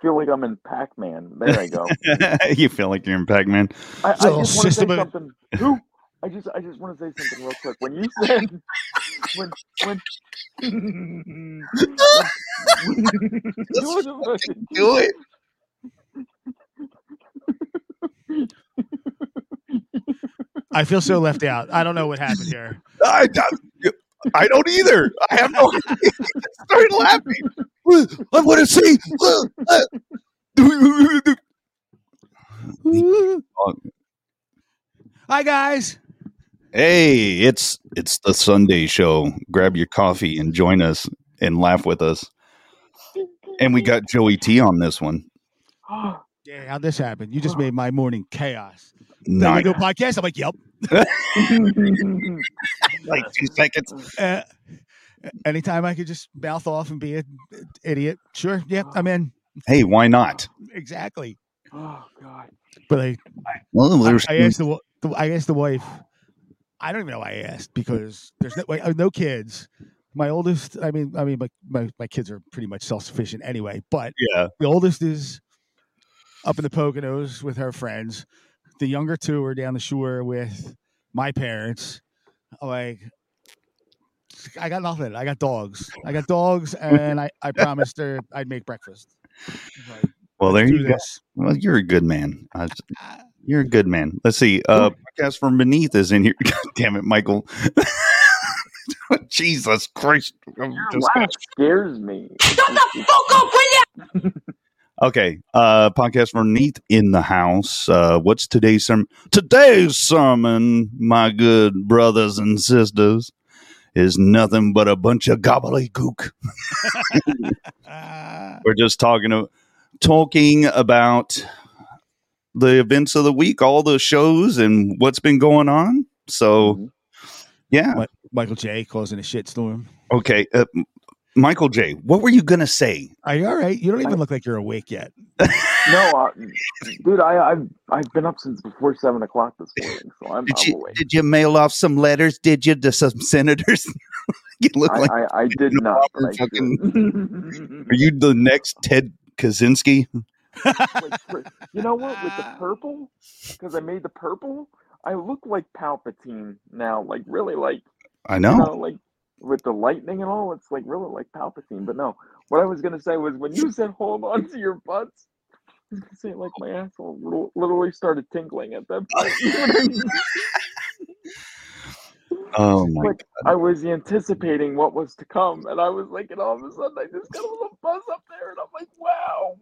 Feel like I'm in Pac-Man. There I go. you feel like you're in Pac-Man. I, I It's a little just want to say something. Who? I just I just want to say something real quick. When you said when when Do it. I feel so left out. I don't know what happened here. I, I, I don't either. I have no idea. I started laughing. I want to see. Hi guys. hey, it's it's the Sunday show. Grab your coffee and join us and laugh with us. And we got Joey T on this one. Yeah, how'd this happened? You just made my morning chaos. Then we Nice. do a podcast. I'm like, yep. like two seconds. Uh, anytime I could just mouth off and be an idiot, sure. Yep, I'm in. Hey, why not? Exactly. oh God. But I, Well, I, I asked the, the I asked the wife. I don't even know why I asked because there's no, like, uh, no kids. My oldest, I mean, I mean, my, my my kids are pretty much self sufficient anyway. But yeah. the oldest is up in the Poconos with her friends. The younger two are down the shore with my parents. Like, I got nothing. I got dogs. I got dogs, and I, I promised her I'd make breakfast. Like, Well, there do you go. this. Well, you're a good man. Uh, you're a good man. Let's see. Uh, podcast from beneath is in here. God damn it, Michael. Jesus Christ. I'm Your just- laugh scares me. Okay. Uh, podcast from beneath in the house. Uh, what's today's sermon? Today's sermon, my good brothers and sisters, is nothing but a bunch of gobbledygook. We're just talking to, talking about the events of the week, all the shows, and what's been going on. So, Mhm. yeah. Michael J causing a shitstorm. Okay. Uh, Michael J., what were you going to say? Are you all right? You don't even look like you're awake yet. No, uh, dude, I, I've I've been up since before seven o'clock this morning, so I'm, Did I'm you, awake. did you mail off some letters? Did you to some senators? you look I, like. I, I did No, not. I'm But I fucking- Are you the next Ted Kaczynski? Like, you know what? With the purple, because I made the purple, I look like Palpatine now. Like really, like I you know. know, like with the lightning and all. It's like really like Palpatine. But no, what I was gonna say was when you said hold on to your butts. I was gonna say like my asshole literally started tingling at that point. Oh my like I was anticipating what was to come, and I was like, and all of a sudden I just got a little buzz up there, and I'm like, wow.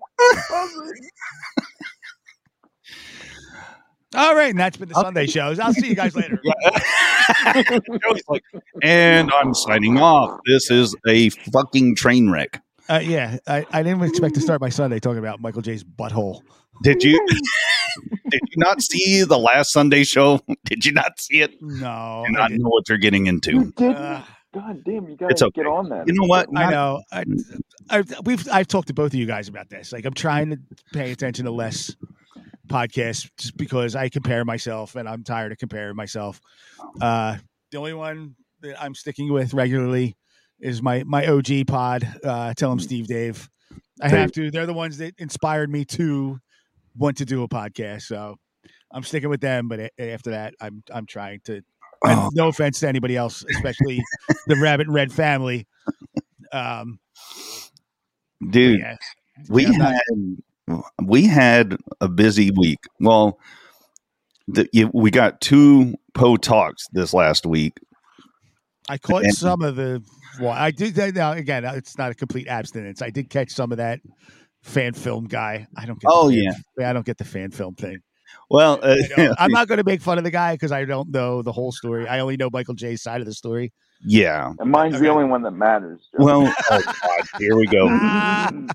All right, and that's been the Sunday shows. I'll see you guys later. And I'm signing off. This is a fucking train wreck. Uh, yeah, I, I didn't expect to start my Sunday talking about Michael J's butthole. Did you? did you not see the last Sunday show? Did you not see it? No, Do I, not didn't. know what you're getting You into. did. Uh, God damn, you gotta It's okay. get on that. You know what? I know. I, I, we've I've talked to both of you guys about this. Like, I'm trying to pay attention to less podcasts just because I compare myself, and I'm tired of comparing myself. Uh, the only one that I'm sticking with regularly is my my OG pod. Uh, Tell them Steve Dave. I have to. They're the ones that inspired me to want to do a podcast. So I'm sticking with them. But after that, I'm I'm trying to. Oh, no offense to anybody else, especially the Rabbit Red family. Um, dude. Yeah. we Yeah, had we had a busy week. Well, the, you, we got two Poe talks this last week. I caught And- some of the. Well, I did. that- Now again, it's not a complete abstinence. I did catch some of that fan film guy. I don't. Get Oh, fan- yeah. I don't get the fan film thing. Well, uh, I'm not going to make fun of the guy because I don't know the whole story. I only know Michael J's side of the story. Yeah. And mine's Okay. the only one that matters. Joe. Well, oh God, here we go.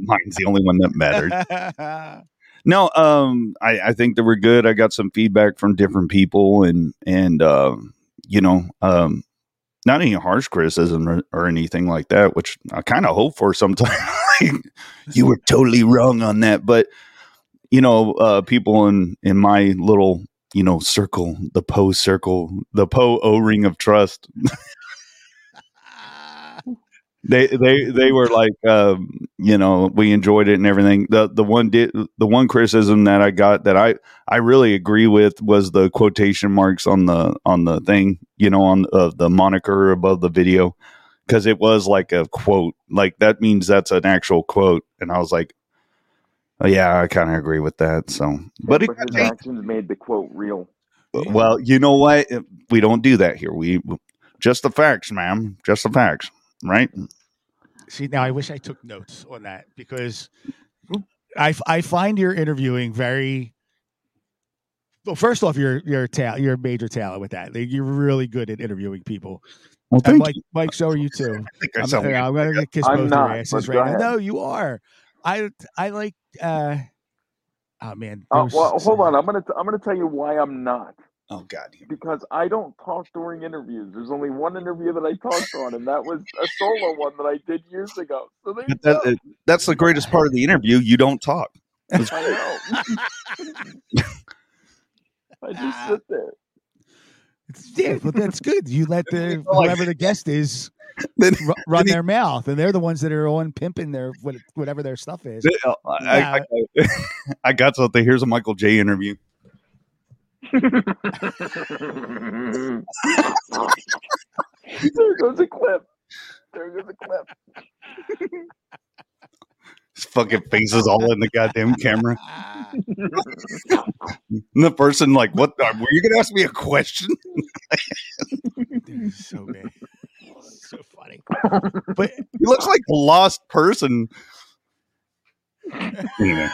Mine's the only one that mattered. No, um, I, I think that we're good. I got some feedback from different people, and and um, you know, um, not any harsh criticism or, or anything like that, which I kind of hope for sometimes. You were totally wrong on that, but you know, uh, people in in my little you know circle, the Poe circle, the Poe O ring of trust, they they they were like um you know we enjoyed it and everything. The the one did the one criticism that i got that i i really agree with was the quotation marks on the on the thing you know on uh, the moniker above the video. Because it was like a quote like that means that's an actual quote. And i was like Uh, yeah i kind of agree with that so but it but his actions made the quote real. Uh, well you know what uh, we don't do that here we just the facts ma'am just the facts right See, now I wish I took notes on that because I, I find your interviewing very. Well, first off, you're you're a ta- you're a major talent with that. Like, you're really good at interviewing people. well thank Mike, Mike, so are you too. I think I I'm, sound yeah, I'm gonna kiss I'm both not, your asses right now. No, you are. I I like. uh Oh man. Uh, well, hold on. I'm gonna t- I'm gonna tell you why I'm not. oh god Because I don't talk during interviews. There's only one interview that I talked on, and that was a solo one that I did years ago. So that, that's the greatest part of the interview. You don't talk. I know. I just sit there. Yeah, but that's good. You let the whoever the guest is Then, run then he- their mouth, and they're the ones that are on pimping their whatever their stuff is. uh, I, I, I, I got something. Here's a Michael J interview. there goes a clip. There goes a clip. His fucking face is all in the goddamn camera. And the person like, what? The, were you gonna ask me a question? dude, so bad, so funny. But He looks like a lost person. Anyway,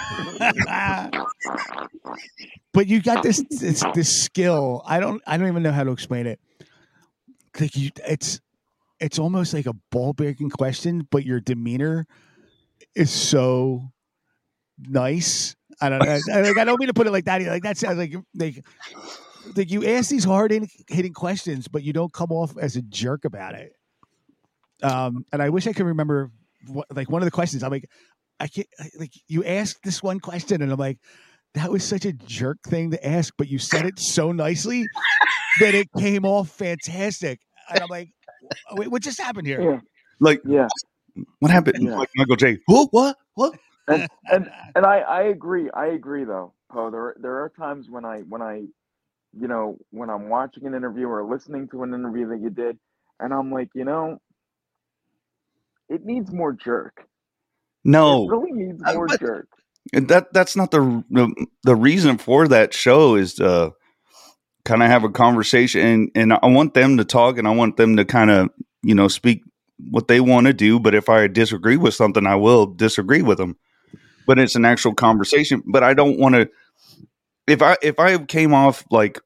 but you got this, this this skill. I don't I don't even know how to explain it. Like you, it's it's almost like a ball breaking question, but your demeanor is so nice. I don't know. I, like, I don't mean to put it like that. Like that sounds like like like you ask these hard hitting questions, but you don't come off as a jerk about it. Um, and I wish I could remember what, like one of the questions. I'm like, I can't like you asked this one question, and I'm like, that was such a jerk thing to ask, but you said it so nicely that it came off fantastic. And I'm like, wait, what just happened here? Yeah, like, yeah. What happened? Yeah. Like Michael J. What? What? What? And and and I I agree. I agree though, Poe. There there are times when I when I, you know, when I'm watching an interview or listening to an interview that you did, and I'm like, you know, it needs more jerk. No, It really needs Uh, more but- jerk. That that's not the the, the reason for that show is to kind of have a conversation and, and I want them to talk and I want them to kind of you know speak what they want to do but if I disagree with something I will disagree with them but it's an actual conversation but I don't want to if I if I came off like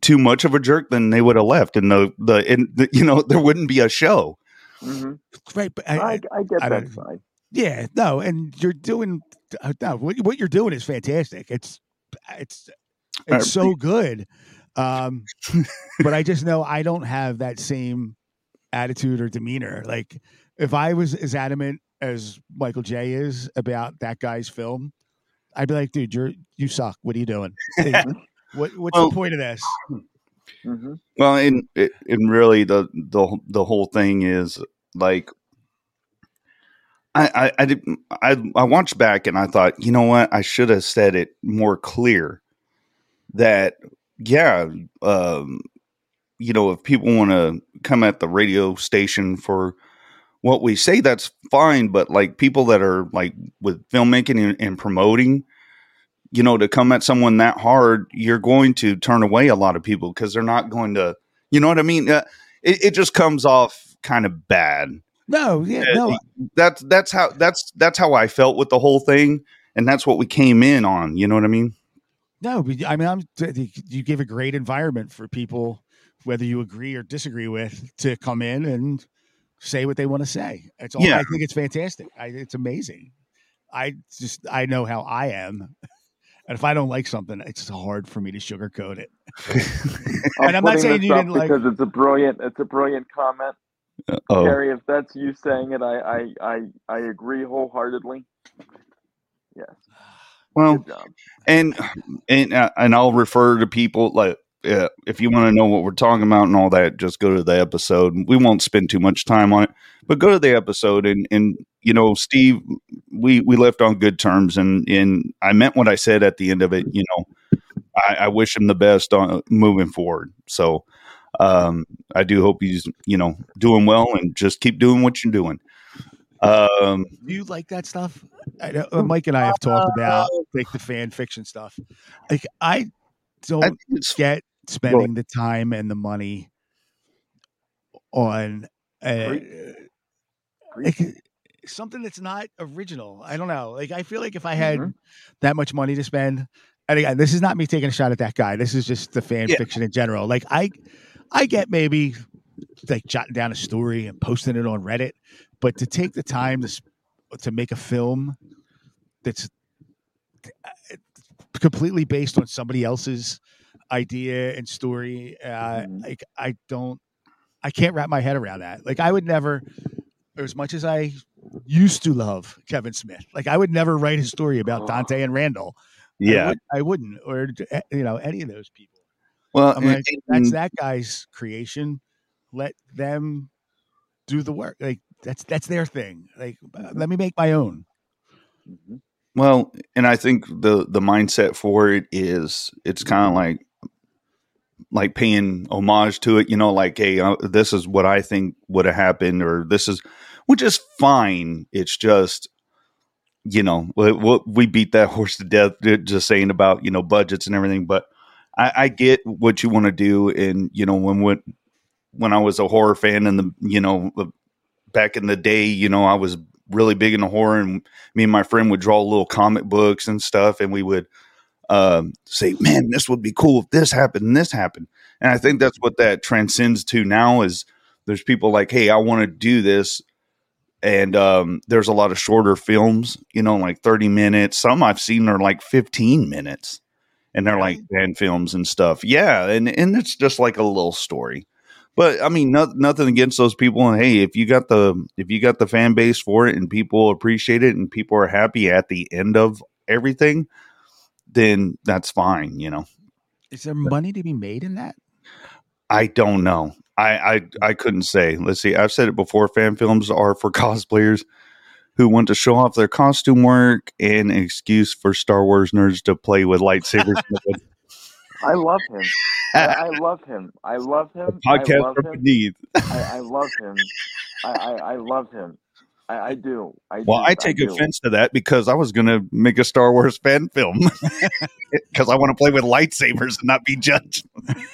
too much of a jerk then they would have left and the the and the, you know there wouldn't be a show hmm Right, but I, I, I, I get I that side. yeah, no, and you're doing uh, no, what, what you're doing is fantastic. It's it's I it's so good. Um, but I just know I don't have that same attitude or demeanor. Like if I was as adamant as Michael J is about that guy's film, I'd be like, dude, you're you suck. What are you doing? What what's Well- the point of this? hmm Well, and and really the the the whole thing is like I I I, did, I I watched back and I thought, you know what, I should have said it more clear that yeah, um, you know, if people want to come at the radio station for what we say that's fine but like people that are like with filmmaking and, and promoting you know to come at someone that hard you're going to turn away a lot of people because they're not going to you know what i mean uh, it, it just comes off kind of bad No, yeah, Uh, no. that's that's how that's that's how i felt with the whole thing and that's what we came in on you know what i mean No, but I mean, I'm. You give a great environment for people, whether you agree or disagree with, to come in and say what they want to say. It's all. Yeah. I think it's fantastic. I, it's amazing. I just I know how I am, and if I don't like something, it's hard for me to sugarcoat it. And I'm not saying you didn't like- because it's a brilliant, it's a brilliant comment, oh Gary. If that's you saying it, I, I, I, I agree wholeheartedly. Yes, well and and uh, and I'll refer to people like uh, if you want to know what we're talking about and all that, just go to the episode. We won't spend too much time on it, but go to the episode and and you know, Steve, we we left on good terms, and and I meant what I said at the end of it. You know, I, I wish him the best on moving forward. So. Um, I do hope he's, you know, doing well and just keep doing what you're doing. Um, Do you like that stuff? Know, uh, Mike and I have talked about like the fan fiction stuff. Like I don't I get spending the time and the money on uh, Agreed. like, something that's not original. I don't know. Like I feel like if I had Mhm. that much money to spend, and again, this is not me taking a shot at that guy. This is just the fan Yeah. fiction in general. Like I, I get maybe like jotting down a story and posting it on Reddit, but to take the time to to make a film that's uh, completely based on somebody else's idea and story, uh, Mhm. like I don't, I can't wrap my head around that. Like I would never, as much as I used to love Kevin Smith, like I would never write a story about Dante and Randall. I yeah. would- I, wouldn't, or eh, you know, any of those people. Well, I'm like, and- that's that guy's creation. Let them do the work. Like that's that's their thing. Like uh, let me make my own. Mhm. Well, and I think the the mindset for it is it's kind of like like paying homage to it. You know, like hey, uh, this is what I think would have happened, or this is which is fine. It's just you know we, we- beat that horse to death just saying about you know budgets and everything, but I, I get what you want to do, and you know when when when I was a horror fan and the you know back in the day, you know I was really big into horror and me and my friend would draw little comic books and stuff, and we would um, say, "Man, this would be cool if this happened and this happened." And I think that's what that transcends to now is there's people like, "Hey, I want to do this," and um, there's a lot of shorter films, you know, like 30 minutes. Some I've seen are like 15 minutes, and they're like fan films and stuff. Yeah, and and it's just like a little story. But I mean, no, nothing against those people. And hey, if you got the if you got the fan base for it and people appreciate it and people are happy at the end of everything, then that's fine. You know, Is there money to be made in that? I don't know. I I I couldn't say. Let's see. I've said it before. Fan films are for cosplayers who want to show off their costume work and an excuse for Star Wars nerds to play with lightsabers. I love him. I, I love him. I love him. I Podcast love from him. beneath. I, I love him. I, I, I love him. I, I do. I Well, do. I take do. offense to that because I was going to make a Star Wars fan film because I want to play with lightsabers and not be judged.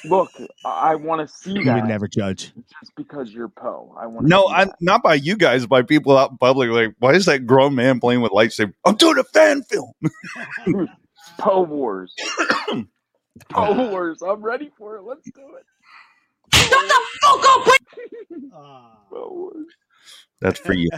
Look, I, I want to see You that would never judge. just because you're Poe. I want. No, see I, that. not by you guys, by people out in public. Like, why is that grown man playing with lightsaber? I'm doing a fan film. Poe Wars. Poe Wars. I'm ready for it. Let's do it. Poe Wars. That's for you.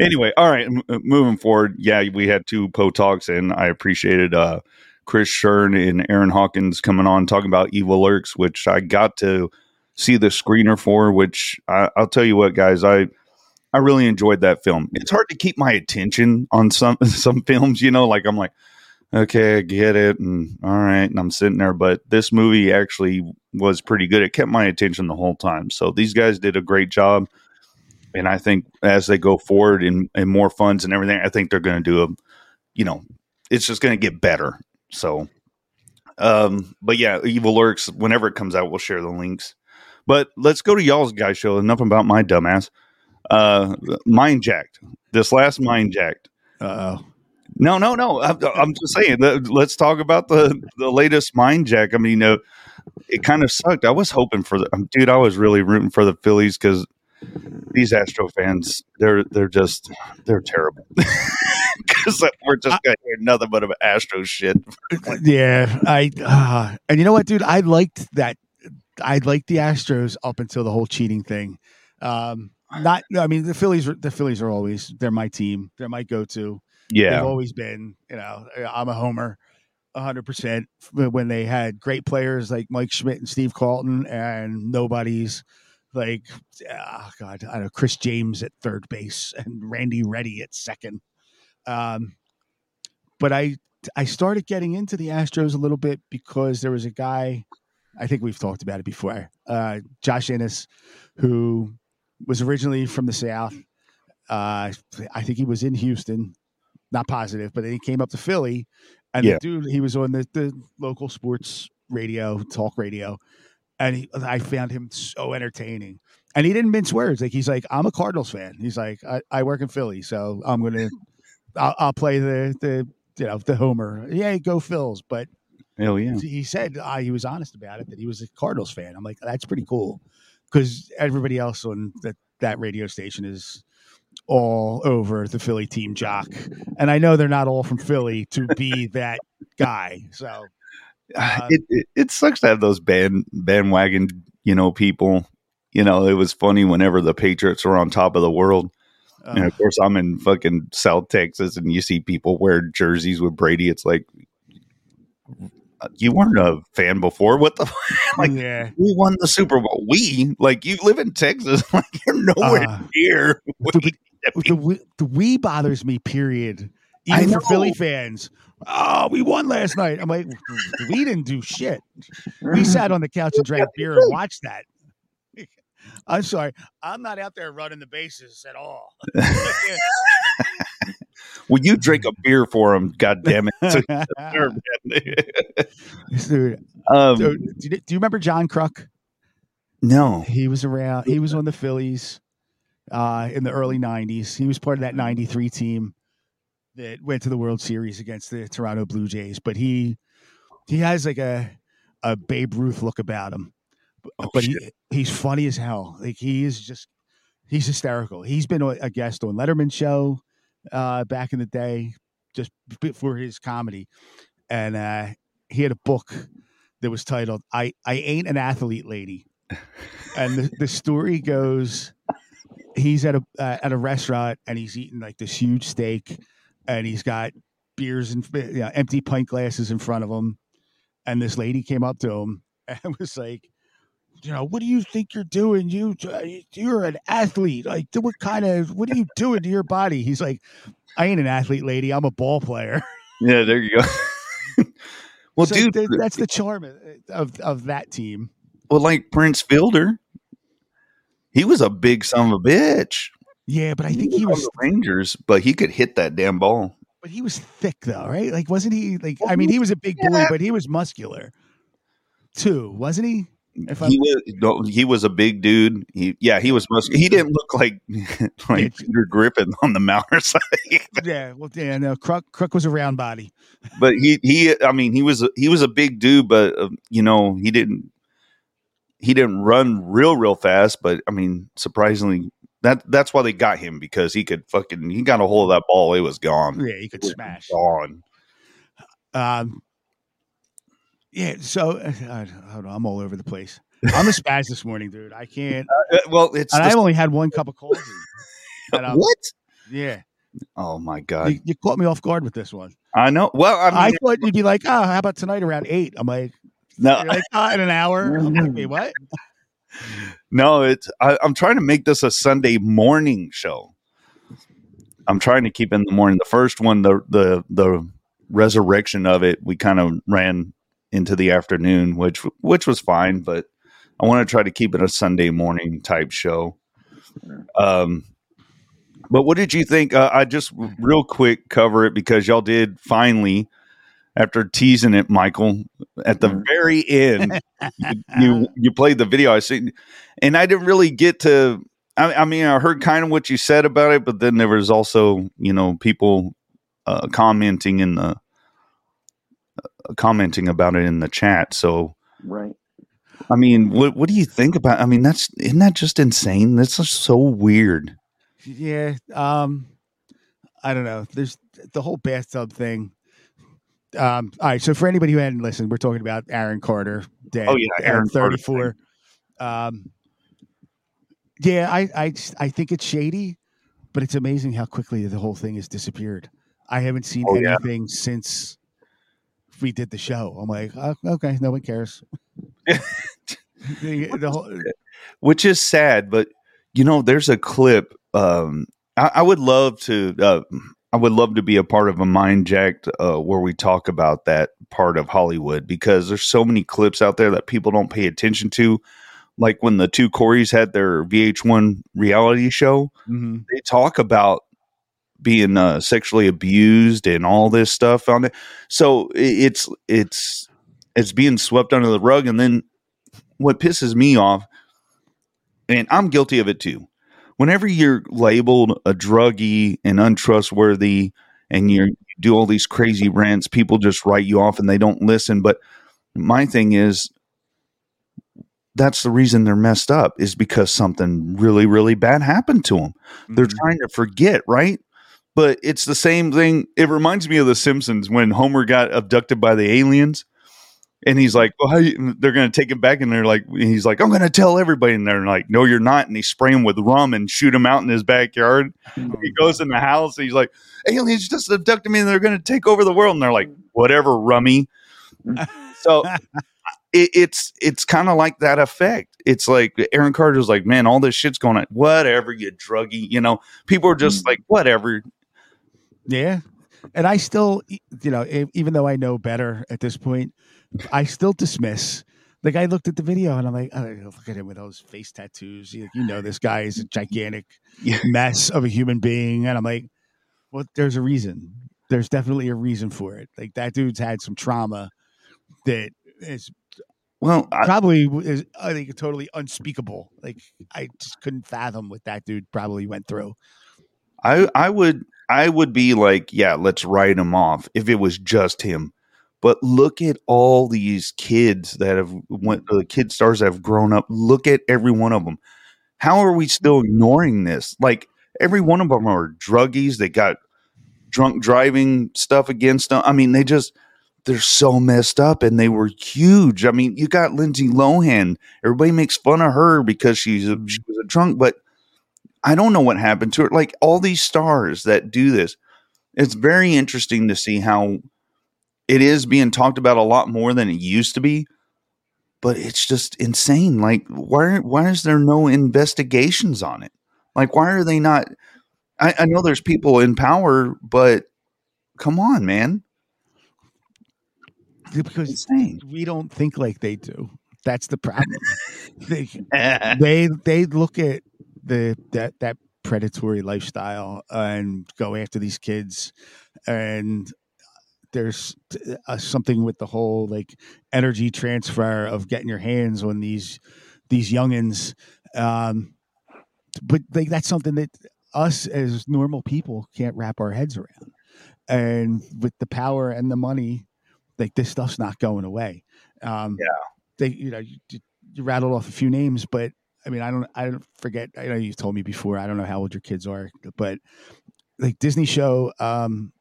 anyway, all right. M- moving forward, yeah, we had two Poe talks, and I appreciated uh, Chris Shern and Aaron Hawkins coming on talking about Evil Lurks, which I got to see the screener for. Which I, I'll tell you what, guys, I I really enjoyed that film. It's hard to keep my attention on some some films, you know. Like I'm like, okay, I get it, and all right, and I'm sitting there. But this movie actually was pretty good. It kept my attention the whole time. So these guys did a great job and I think as they go forward and, and more funds and everything, I think they're going to do a, you know, it's just going to get better. So, um, but yeah, Evil Lurks. Whenever it comes out, we'll share the links. But let's go to y'all's guy show. Enough about my dumbass. Uh, mind jacked. This last mind jacked. Uh oh. No, no, no. I'm, I'm just saying. Let's talk about the the latest mind jack. I mean, uh, it kind of sucked. I was hoping for the dude. I was really rooting for the Phillies because these Astro fans, they're they're just they're terrible. Because we're just gonna hear nothing but of Astro shit. Yeah, I uh, and you know what, dude? I liked that. I liked the Astros up until the whole cheating thing. Um, not, I mean, the Phillies. are- The Phillies are always they're my team. They're my go-to. They've always been. You know, I'm a homer, hundred percent. When they had great players like Mike Schmidt and Steve Carlton, and nobody's like, oh God, I know Chris James at third base and Randy Ready at second. Um, but I I started getting into the Astros a little bit because there was a guy, I think we've talked about it before, uh, Josh Innes, who was originally from the South. Uh, I think he was in Houston, not positive, but then he came up to Philly, and Yeah. the dude he was on the, the local sports radio, talk radio, and he, I found him so entertaining. And he didn't mince words. Like he's like, I'm a Cardinals fan. He's like, I, I work in Philly, so I'm gonna, I'll, I'll play the the you know the homer. Yeah, go Phils. But hell yeah. he said uh, he was honest about it that he was a Cardinals fan. I'm like, that's pretty cool because everybody else on that that radio station is all over the Philly team jock, and I know they're not all from Philly to be that guy. So Uh, it, it it sucks to have those band bandwagon you know people. You know, it was funny whenever the Patriots were on top of the world. uh, And of course, I'm in fucking South Texas, and you see people wear jerseys with Brady. It's like uh, you weren't a fan before. What the? like yeah, we won the Super Bowl. We like you live in Texas. Like you're nowhere Uh, near. the, the, we- the we bothers me. Period. Even for Philly fans. Oh, we won last night. I'm like, we didn't do shit. We sat on the couch and drank beer and watched that. I'm sorry. I'm not out there running the bases at all. Well, you drink a beer for him. God damn it. Dude, um, so, do, you, do you remember John Kruk? no. He was around. He was on the Phillies uh, in the early '90s. He was part of that '93 team that went to the World Series against the Toronto Blue Jays. But he he has like a a Babe Ruth look about him. Oh, but shit. he, he's funny as hell. Like he is just he's hysterical. He's been a a guest on Letterman show uh, back in the day, just before his comedy, and uh, he had a book that was titled "I I Ain't an Athlete, Lady," and the, the story goes he's at a uh, at a restaurant and he's eating like this huge steak, and he's got beers and you know, empty pint glasses in front of him, and this lady came up to him and was like you know, what do you think you're doing? You, uh, you're an athlete. Like, what kind of, what are you doing to your body? He's like, I ain't an athlete, lady. I'm a ball player. Yeah, there you go. well, So dude, th- that's the charm of, of of that team. well, like Prince Fielder, he was a big son of a bitch. Yeah, but I think he on was, the Rangers, but he could hit that damn ball. but he was thick though, right? Like, wasn't he? Like, I mean, he was a big boy, but he was muscular too, wasn't he? If I'm, He was no, he was a big dude. He yeah, he was mus- he didn't look like like Yeah. Peter Griffin on the Mount side. yeah, well, yeah, no, Kruk, Kruk was a round body. but he he I mean he was a, he was a big dude, but uh, you know he didn't he didn't run real real fast. But I mean surprisingly that that's why they got him because he could fucking he got a hold of that ball, it was gone. Yeah, he could It smash. Gone. Um, yeah, so uh, don't know. I'm all over the place. I'm a spaz this morning, dude. I can't. Uh, well, it's And I've only had one cup of coffee. Um, what? Yeah, Oh my god! you, you caught me off guard with this one. I know. Well, I I, thought you'd be like, "Oh, how about tonight around 8? I'm like, no, you're like oh, in an hour. I'm like, Wait, what? No, it's I, I'm trying to make this a Sunday morning show. I'm trying to keep in the morning. The first one, the the the resurrection of it, we kind of ran into the afternoon, which which was fine, but I want to try to keep it a Sunday morning type show. Um, but what did you think? Uh, I just real quick cover it because y'all did finally, after teasing it, Michael, at the very end you, you played the video I seen, and I didn't really get to I, I mean, I heard kind of what you said about it, but then there was also, you know, people uh, commenting in the uh, commenting about it in the chat. So, Right. I mean, what what do you think about? I mean, that's isn't that just insane? That's just so weird. Yeah. Um, I don't know. There's the whole bathtub thing. Um, all right. So for anybody who hadn't listened, we're talking about Aaron Carter dead. Oh, yeah, Aaron 34. Um, yeah, I, I, I think it's shady, but it's amazing how quickly the whole thing has disappeared. I haven't seen Oh, yeah. anything since we did the show. I'm like, oh, okay, no one cares. the, the whole, which is sad. But you know, there's a clip. Um, I, I would love to. Uh, I would love to be a part of a mind jacked uh, where we talk about that part of Hollywood because there's so many clips out there that people don't pay attention to. Like when the two Corys had their VH1 reality show, Mhm. they talk about being uh, sexually abused and all this stuff on it. So it's it's it's being swept under the rug. And then what pisses me off, and I'm guilty of it too. Whenever you're labeled a druggie and untrustworthy, and you're, you do all these crazy rants, people just write you off and they don't listen. But my thing is, that's the reason they're messed up is because something really, really bad happened to them they're Mhm. trying to forget, right? But it's the same thing. It reminds me of The Simpsons when Homer got abducted by the aliens, and he's like, "Well, how you, they're going to take him back," and they're like, "He's like, I'm going to tell everybody," and they're like, "No, you're not," and they spray him with rum and shoot him out in his backyard. Hmm. He goes in the house, and he's like, "Aliens just abducted me, and they're going to take over the world," and they're like, "Whatever, rummy." so it, it's it's kind of like that effect. It's like Aaron Carter's like, man, all this shit's going on. Whatever, you druggy. You know, people are just hmm. like, whatever. Yeah. And I still, you know, even though I know better at this point, I still dismiss. Like I looked at the video and I'm like, oh, look at him with those face tattoos. You, you know, this guy is a gigantic mess of a human being. And I'm like, well, there's a reason. There's definitely a reason for it. Like that dude's had some trauma that is Well, I, probably is uh, I think totally unspeakable. Like I just couldn't fathom what that dude probably went through. I I would I would be like, yeah, let's write him off if it was just him. But look at all these kids that have went mm-hmm. the kid stars that have grown up. Look at every one of them. How are we mm-hmm. still ignoring this? Like every one of them are druggies. They got drunk driving stuff against them. I mean, they just they're so messed up and they were huge. I mean, you got Lindsay Lohan. Everybody makes fun of her because she's a, mm-hmm. she was a drunk, but I don't know what happened to her. Like all these stars that do this, it's very interesting to see how it is being talked about a lot more than it used to be. But it's just insane. Like, why why is there no investigations on it? Like, why are they not? I, I know there's people in power, but come on, man, Because insane. we don't think like they do. That's the problem. they, they they look at the that that predatory lifestyle and go after these kids, and there's uh, something with the whole like energy transfer of getting your hands on these these youngins. Um, but like that's something that us as normal people can't wrap our heads around. And with the power and the money, like this stuff's not going away. Um, Yeah. They, you know, you, you rattled off a few names, but I mean, I don't, I don't forget. I know you told me before. I don't know how old your kids are, but like Disney show. Um,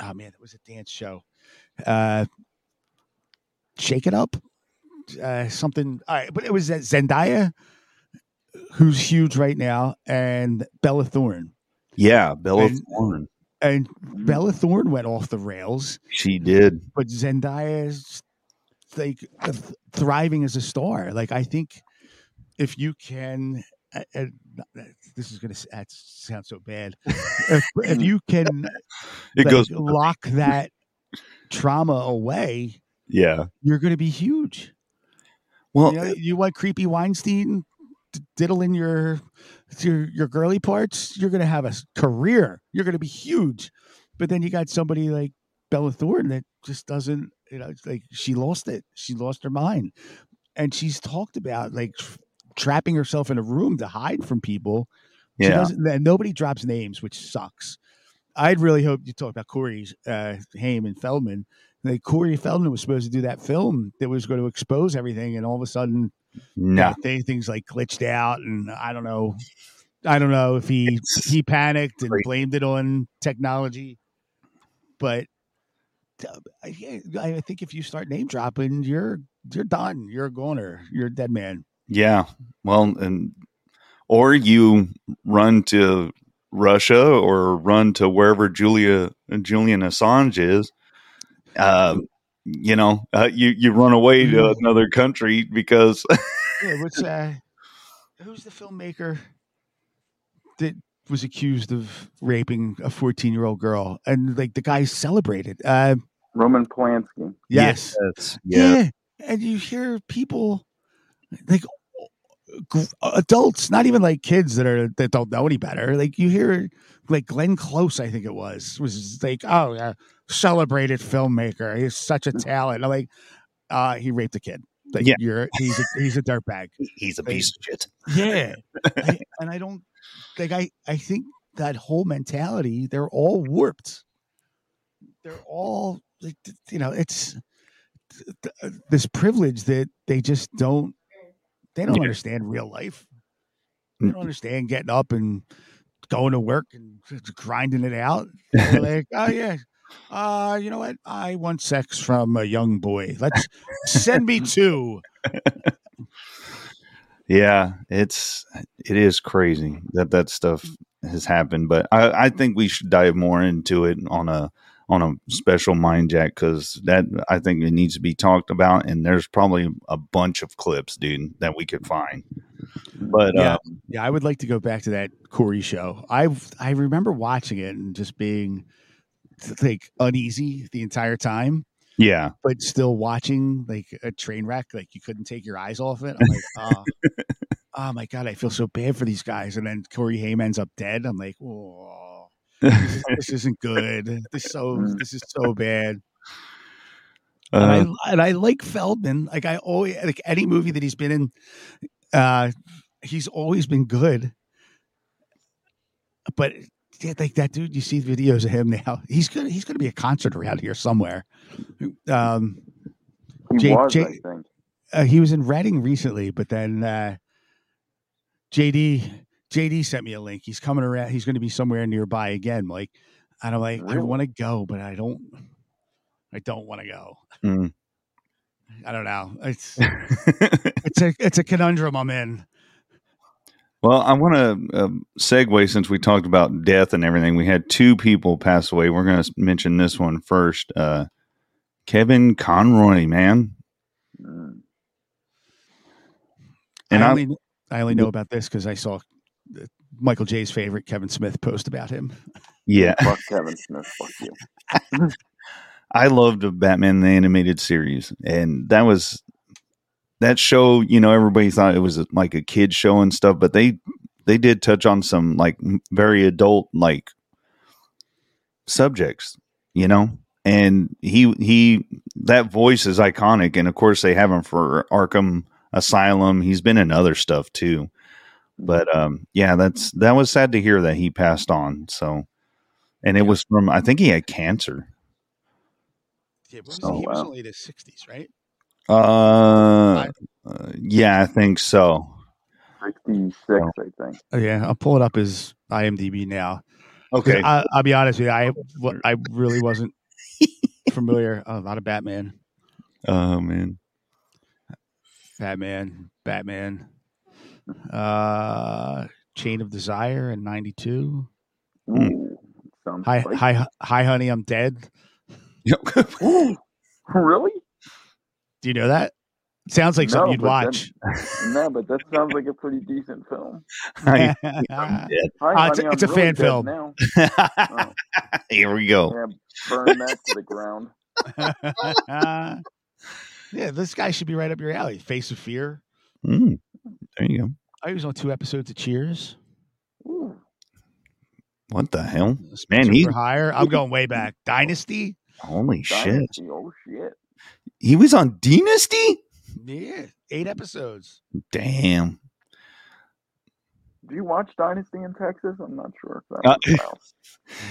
oh man, it was a dance show. Uh, Shake it up, uh, something. All right, but it was uh, Zendaya, who's huge right now, and Bella Thorne. Yeah, Bella And- Thorne. And Bella Thorne went off the rails, She did. but Zendaya's like th- thriving as a star. Like I think if you can, uh, uh, this is going to sound so bad. if, if you can It like, goes. lock that trauma away, Yeah. you're going to be huge. Well, you, know, eh you want creepy Weinstein diddling your your your girly parts, you're going to have a career. You're going to be huge. But then you got somebody like Bella Thorne that just doesn't, you know, it's like she lost it. She lost her mind, and she's talked about like trapping herself in a room to hide from people. She Yeah. Nobody drops names, which sucks. I'd really hope you talk about Corey's uh, Haim and Feldman. Like Corey Feldman was supposed to do that film that was going to expose everything, and all of a sudden, No. they, things like glitched out, and I don't know. I don't know if he It's he panicked and blamed it on technology, but I, I think if you start name dropping, you're you're done. You're a goner. You're a dead man. Yeah. Well, and or you run to Russia or run to wherever Julia Julian Assange is. Uh, you know, uh, you you run away to Mm. another country because Yeah, what's uh, who's the filmmaker that was accused of raping a 14 year old girl, and like the guy celebrated. Uh, Roman Polanski. yes, yes, yeah, yeah, and you hear people like gr- adults, not even like kids that are that don't know any better. Like you hear like Glenn Close, I think it was, was like, oh yeah, celebrated filmmaker. He's such a talent. I'm like, uh, he raped a kid. Like Yeah. you're he's a he's a dirtbag. he's a piece of shit. Yeah. I, and I don't like I I think that whole mentality, they're all warped. They're all like you know, it's th- th- this privilege that they just don't they don't Yeah. understand real life. They don't understand getting up and going to work and grinding it out. They're like, oh yeah. Uh, you know what? I want sex from a young boy. Let's send me two. Yeah, it's it is crazy that that stuff has happened, but I, I think we should dive more into it on a on a special mind jack because that I think it needs to be talked about, and there's probably a bunch of clips, dude, that we could find. But Yeah. uh, Yeah, I would like to go back to that Corey show. I I remember watching it and just being like uneasy the entire time, yeah, but still watching like a train wreck. Like you couldn't take your eyes off it. I'm like, oh, oh my god, I feel so bad for these guys. And then Corey Haim ends up dead. I'm like, oh, this, this isn't good. This so this is so bad. uh, and I and I like Feldman. Like I always like any movie that he's been in, uh, he's always been good. But yeah, like that dude, you see videos of him now. He's gonna he's gonna be a concert around here somewhere. Um, He Jay- was, Jay- I think. uh, he was in Reading recently, but then uh, JD JD sent me a link. He's coming around. He's going to be somewhere nearby again. Like, and I'm like, I want to go, but I don't. I don't want to go. mm. I don't know. It's it's a it's a conundrum I'm in. Well, I want to uh, segue since we talked about death and everything. We had two people pass away. We're going to mention this one first. Uh, Kevin Conroy, man, Mm. and I I, only I only know about this because I saw Michael J's favorite Kevin Smith post about him. yeah, Fuck Kevin Smith. Fuck you. I loved the Batman the animated series, and that was that show. You know, everybody thought it was like a kid show and stuff, but they they did touch on some like very adult like subjects. You know, and he he that voice is iconic, and of course they have him for Arkham Asylum. He's been in other stuff too, but um, yeah, that's that was sad to hear that he passed on. So, and it was from I think he had cancer. Yeah, what was Oh, he? he was wow. only in his sixties, right? Uh, uh, yeah, I think so. 66, Oh. I think. Oh, yeah, I'm pulling up his IMDb now. Okay. I, I'll be honest with you. I wa- I really wasn't familiar. Oh, a lot of Batman, Oh man. Batman, Batman. Uh, Chain of Desire in '92. Hmm. Ooh, sounds Hi, spicy. hi, hi, honey, I'm dead. Ooh, really? Do you know that? Sounds like something you'd but then- watch. No, but that sounds like a pretty decent film. I- Hi, Uh, it's a- honey, it's a I'm fan film. Now. Oh, Here we go. yeah, burn that to the ground. yeah, this guy should be right up your alley. Face of Fear. Mm, there you go. I was on two episodes of Cheers. What the hell? man? he's- higher. I'm going way back. Dynasty. Holy shit. Oh, shit. He was on Dynasty? Yeah, eight episodes. Damn. Do you watch Dynasty in Texas? I'm not sure if Uh, that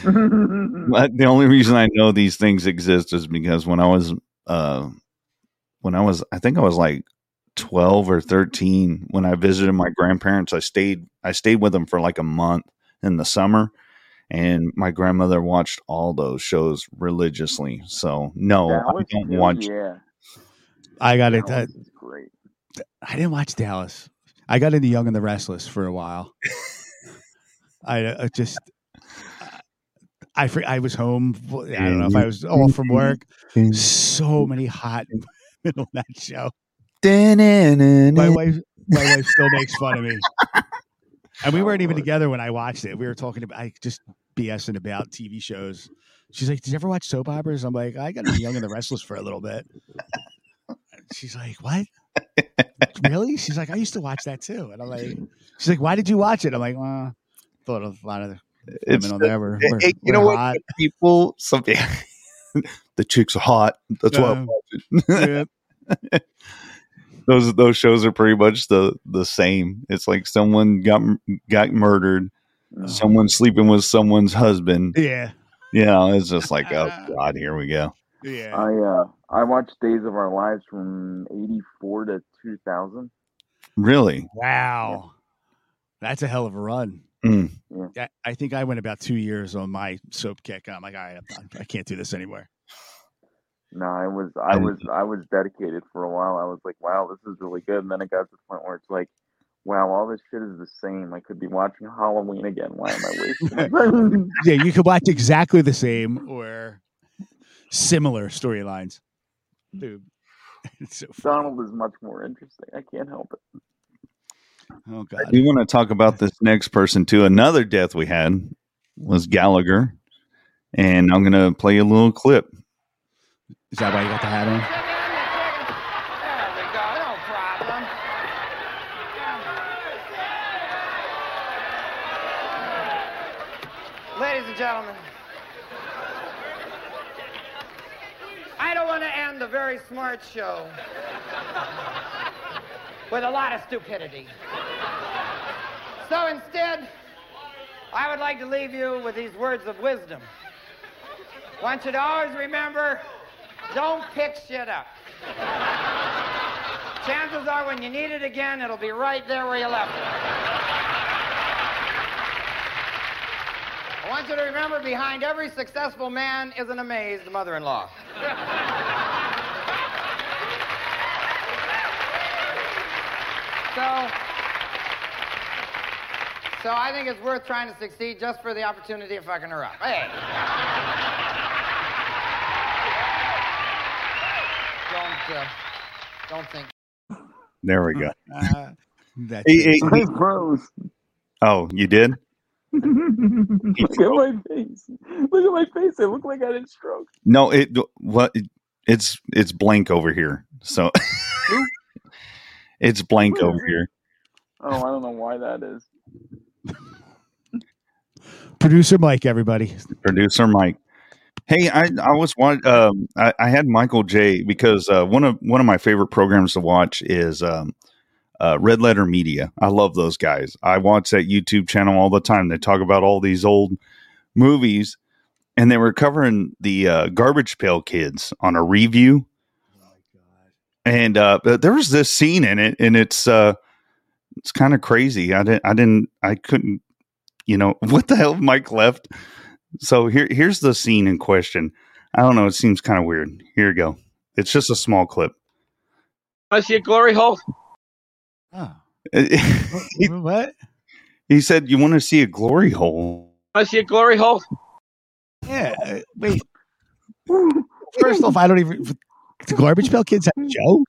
was But the only reason I know these things exist is because when I was uh when I was I think I was like 12 or 13 when I visited my grandparents I stayed I stayed with them for like a month in the summer and my grandmother watched all those shows religiously. So no, I Dallas, don't watch Yeah, I got it. Uh, great. I didn't watch Dallas. I got into Young and the Restless for a while. I uh, just, I fr- I was home. I don't know if I was off from work. So many hot women on that show. My wife, my wife still makes fun of me. And we Oh, weren't even together when I watched it. We were talking about I just BSing about TV shows. She's like, "Did you ever watch soap operas?" I'm like, "I got into Young and the Restless for a little bit." She's like, "What? really?" She's like, "I used to watch that too." And I'm like, "She's like, why did you watch it?" I'm like, "Well, thought a lot of It's women on the- there were, Hey, were, hey, you know what? People, something. the chicks are hot. That's why Uh, I'm watching. Yeah. Those those shows are pretty much the the same. It's like someone got got murdered, Mhm. someone sleeping with someone's husband. yeah, You know, it's just like, oh god, here we go. yeah. I uh I watched Days of Our Lives from '84 to 2000. Really? Wow, that's a hell of a run. Mm. I, I think I went about two years on my soap kick. I'm like, all right, I'm done. I can't do this anymore. No, I was I And- was I was dedicated for a while. I was like, wow, this is really good. And then it got to the point where it's like, wow, all this shit is the same. I could be watching Halloween again. Why am I wasting? Yeah, you could watch exactly the same or similar storylines. Dude, it's so. Donald is much more interesting. I can't help it. Oh God! I do want to talk about this next person too. Another death we had was Gallagher, and I'm gonna play a little clip. Is that why you got the hat on? There we go, no problem. Ladies and gentlemen, I don't want to end a very smart show with a lot of stupidity. So instead, I would like to leave you with these words of wisdom. want you to always remember don't pick shit up. Chances are when you need it again, it'll be right there where you left it. I want you to remember behind every successful man is an amazed mother in law. so, so I think it's worth trying to succeed just for the opportunity of fucking her up. Hey! Don't, uh, don't think. There we go. Uh, that's Hey, hey, I froze. Oh, you did? Look at my face. Look at my face. It looked like I had a stroke. No, it what it's it's blank over here. So it's blank over here. Oh, I don't know why that is. producer Mike, everybody. Producer Mike. Hey, I I was watch, um I, I had Michael J because uh, one of one of my favorite programs to watch is um uh, Red Letter Media. I love those guys. I watch that YouTube channel all the time. They talk about all these old movies, and they were covering the uh, Garbage Pail Kids on a review. And uh, there was this scene in it, and it's uh, it's kind of crazy. I didn't, I didn't, I couldn't, you know, what the hell? Mike left. So here, here's the scene in question. I don't know. It seems kind of weird. Here you go. It's just a small clip. I see a glory hole. Oh. he, what? he said, "You want to see a glory hole?" I see a glory hole. Yeah. uh, Wait. First off, I don't even. The Garbage Pail Kids have a show?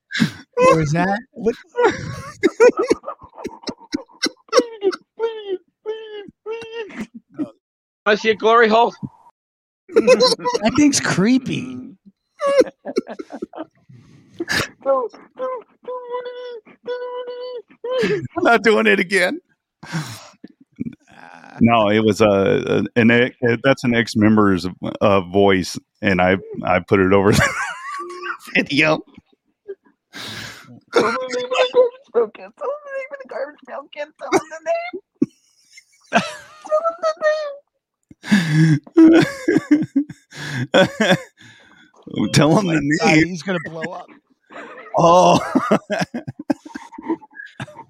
Or is that? What? I see a glory hole. That thing's creepy. Go, go, I'm not doing it again. Uh, No, it was a an, ex that's an ex member's uh, voice, and I I put it over the video. Tell the name of the garbage pail kid. Tell me the name of the garbage pail kid. Tell me the name. Tell him My the God, name. he's gonna blow up. Oh,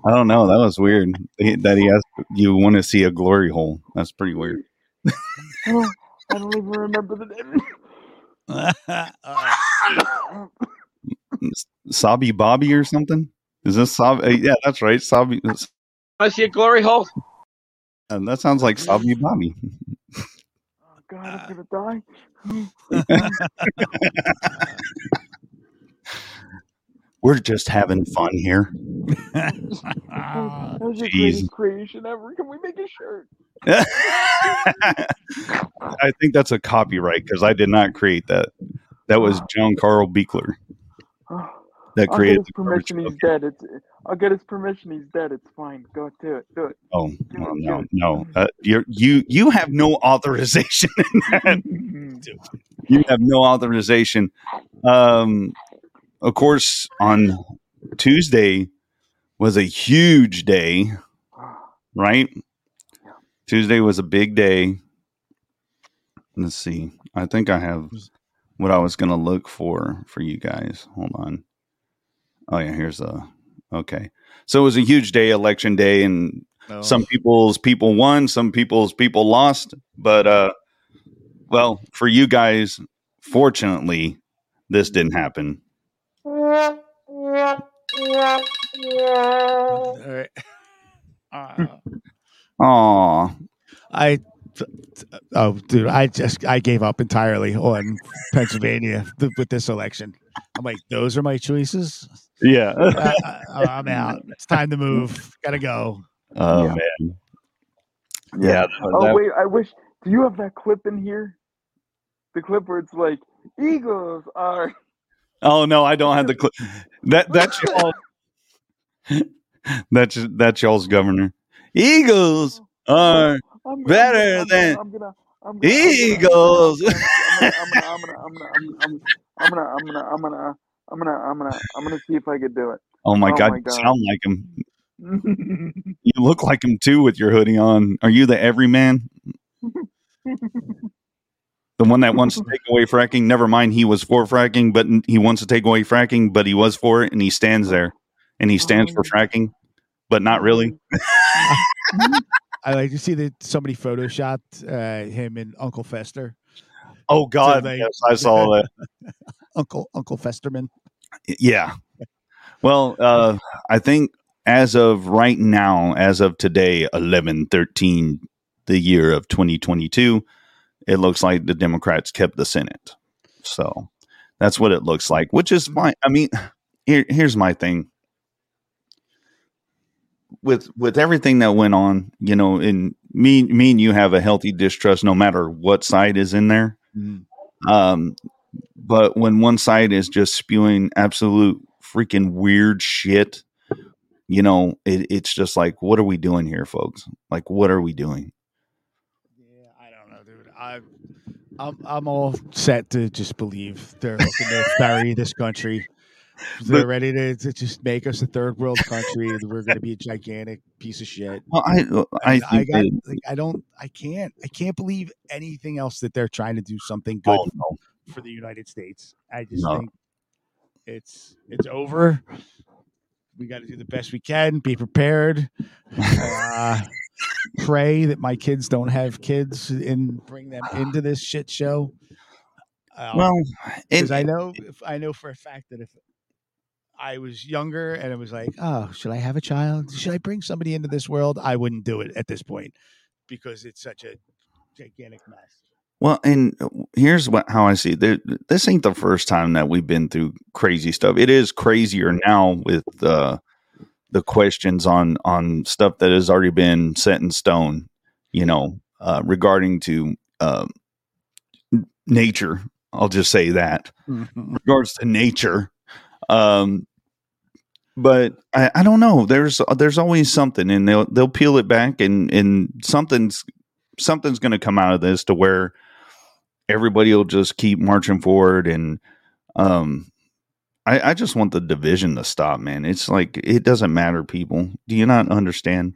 I don't know. That was weird. That he asked you want to see a glory hole. That's pretty weird. I don't, I don't even remember the name. Uh, Sabi Bobby or something? Is this Sabi? uh, Yeah, that's right. Sabi. that's- Want to see a glory hole? And that sounds like Sabi Bobby. God, I'm gonna die. We're just having fun here. uh, That was greatest creation ever. Can we make a shirt? I think that's a copyright because I did not create that. That was John Carl Buechler Oh, that created the permission. He's dead. It's. I'll get his permission. He's dead. It's fine. Go do it. Do it. Oh well, no, no! Uh, you you you have no authorization in that. you have no authorization. Um, of course, on Tuesday was a huge day, right? Tuesday was a big day. Let's see. I think I have what I was going to look for for you guys. Hold on. Oh yeah, here's a okay. So it was a huge day, election day, and no. some people's people won, some people's people lost. But uh, well, for you guys, fortunately, this didn't happen. All right. Uh, Aw, I t- t- oh dude, I just I gave up entirely on Pennsylvania th- with this election. I'm like, those are my choices. yeah. Uh, uh, I'm out. It's time to move. Gotta go. Oh Yeah. man, yeah. that- Oh that- wait, I wish. Do you have that clip in here? The clip where it's like Eagles are. oh no, I don't have the clip. That that's y'all. that's that's y'all's governor. Eagles are I'm, Better I'm, than I'm gonna, I'm gonna, Eagles. I'm gonna, I'm gonna, I'm gonna, I'm gonna, I'm gonna, I'm gonna, I'm gonna, I'm gonna, I'm gonna I'm gonna see if I could do Oh my Oh god, my you God. sound like him. You look like him too with your hoodie on. Are you the everyman? The one that wants to take away fracking. Never mind, he was for fracking, but he wants to take away fracking, but he was for it, and he stands there, and he stands for fracking, but not really. I like to see that somebody photoshopped uh, him and Uncle Fester, Oh God, they- yes, I saw that. Uncle Uncle Festerman. Yeah. Well, uh, I think as of right now, as of today, eleven thirteen, the year of twenty twenty two, it looks like the Democrats kept the Senate. So that's what it looks like, which is fine. I mean, here, here's my thing. With with everything that went on, you know, and me me and you have a healthy distrust no matter what side is in there. Um, but when one side is just spewing absolute freaking weird shit, you know, it, it's just like, what are we doing here, folks? Like, what are we doing? Yeah, I don't know, dude. I, I'm I'm all set to just believe they're looking to bury this country. They're ready to, to just make us a third world country. and We're going to be a gigantic piece of shit. Well, I I I got like I don't I can't I can't believe anything else that they're trying to do something good oh, no. for the United States. I just No. think it's it's over. We got to do the best we can. Be prepared. Uh, pray that my kids don't have kids and bring them into this shit show. Um, well, because I know if I know for a fact that if I was younger and it was like, oh, should I have a child? Should I bring somebody into this world? I wouldn't do it at this point because it's such a gigantic mess. well, and here's what how I see it. This ain't the first time that we've been through crazy stuff. It is crazier now with uh, the questions on on stuff that has already been set in stone. You know, uh, regarding to uh, nature. I'll just say that. regards to nature. Um, but I, I don't know. There's there's always something, and they'll they'll peel it back, and and something's something's going to come out of this to where everybody will just keep marching forward, and um, I I just want the division to stop, man. It's like it doesn't matter, people. Do you not understand?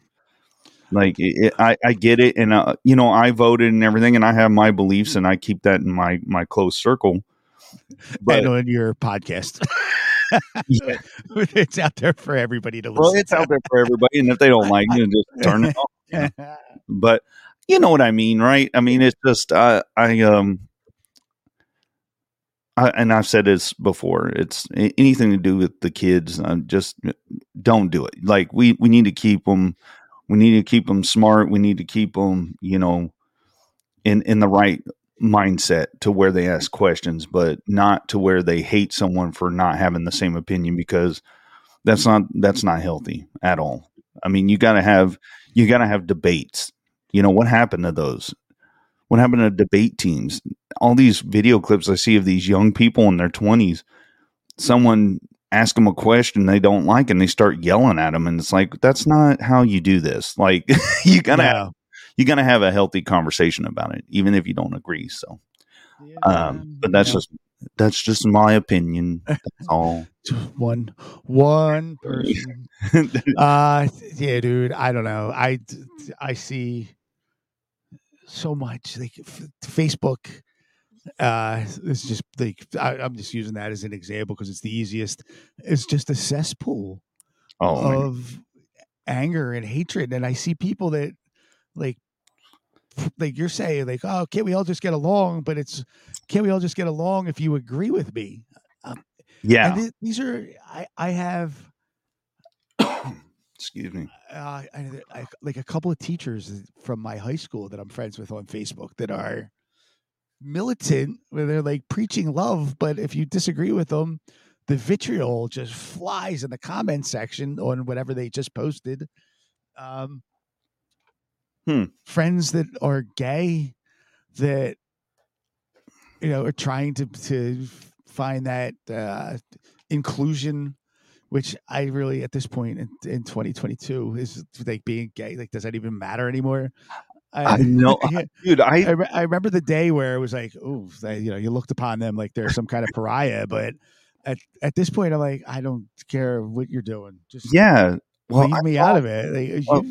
Like it, it, I, I get it, and uh, you know I voted and everything, and I have my beliefs, and I keep that in my my close circle. But and on your podcast. Yeah. it's out there for everybody to listen. well, it's out there for everybody, and if they don't like it, just turn it off. you know? But you know what I mean, right? I mean, it's just I, I um. I, and I've said this before. It's anything to do with the kids. I just don't do it. Like we we need to keep them. We need to keep them smart. We need to keep them, you know, in in the right mindset to where they ask questions, but not to where they hate someone for not having the same opinion because that's not that's not healthy at all. I mean, you got to have you got to have debates. You know what happened to those? What happened to debate teams? All these video clips I see of these young people in their twenties, someone ask them a question they don't like and they start yelling at them, and it's like that's not how you do this. Like you gotta have, No. you gotta have a healthy conversation about it, even if you don't agree. So, um, but that's Yeah. just that's just my opinion. That's all. one one person. uh yeah, dude. I don't know. I I see so much like f- Facebook. Uh, it's just like I, I'm just using that as an example because it's the easiest. It's just a cesspool oh, of anger and hatred, and I see people that like like you're saying like oh can't we all just get along but it's can't we all just get along if you agree with me yeah. and th- these are i i have Excuse me. uh, I, I, like a couple of teachers from my high school that I'm friends with on Facebook that are militant, where they're like preaching love, but if you disagree with them, the vitriol just flies in the comment section on whatever they just posted. Um, Hmm. Friends that are gay that you know are trying to to find that uh, inclusion which I really at this point in, in 2022 is like being gay. Like, does that even matter anymore? I know, yeah, dude. I, I re- I remember the day where it was like, oh, you know, you looked upon them like they're some kind of pariah. But at, at this point, I'm like, I don't care what you're doing. Just yeah. Well, leave I me saw- out of it. Like, well,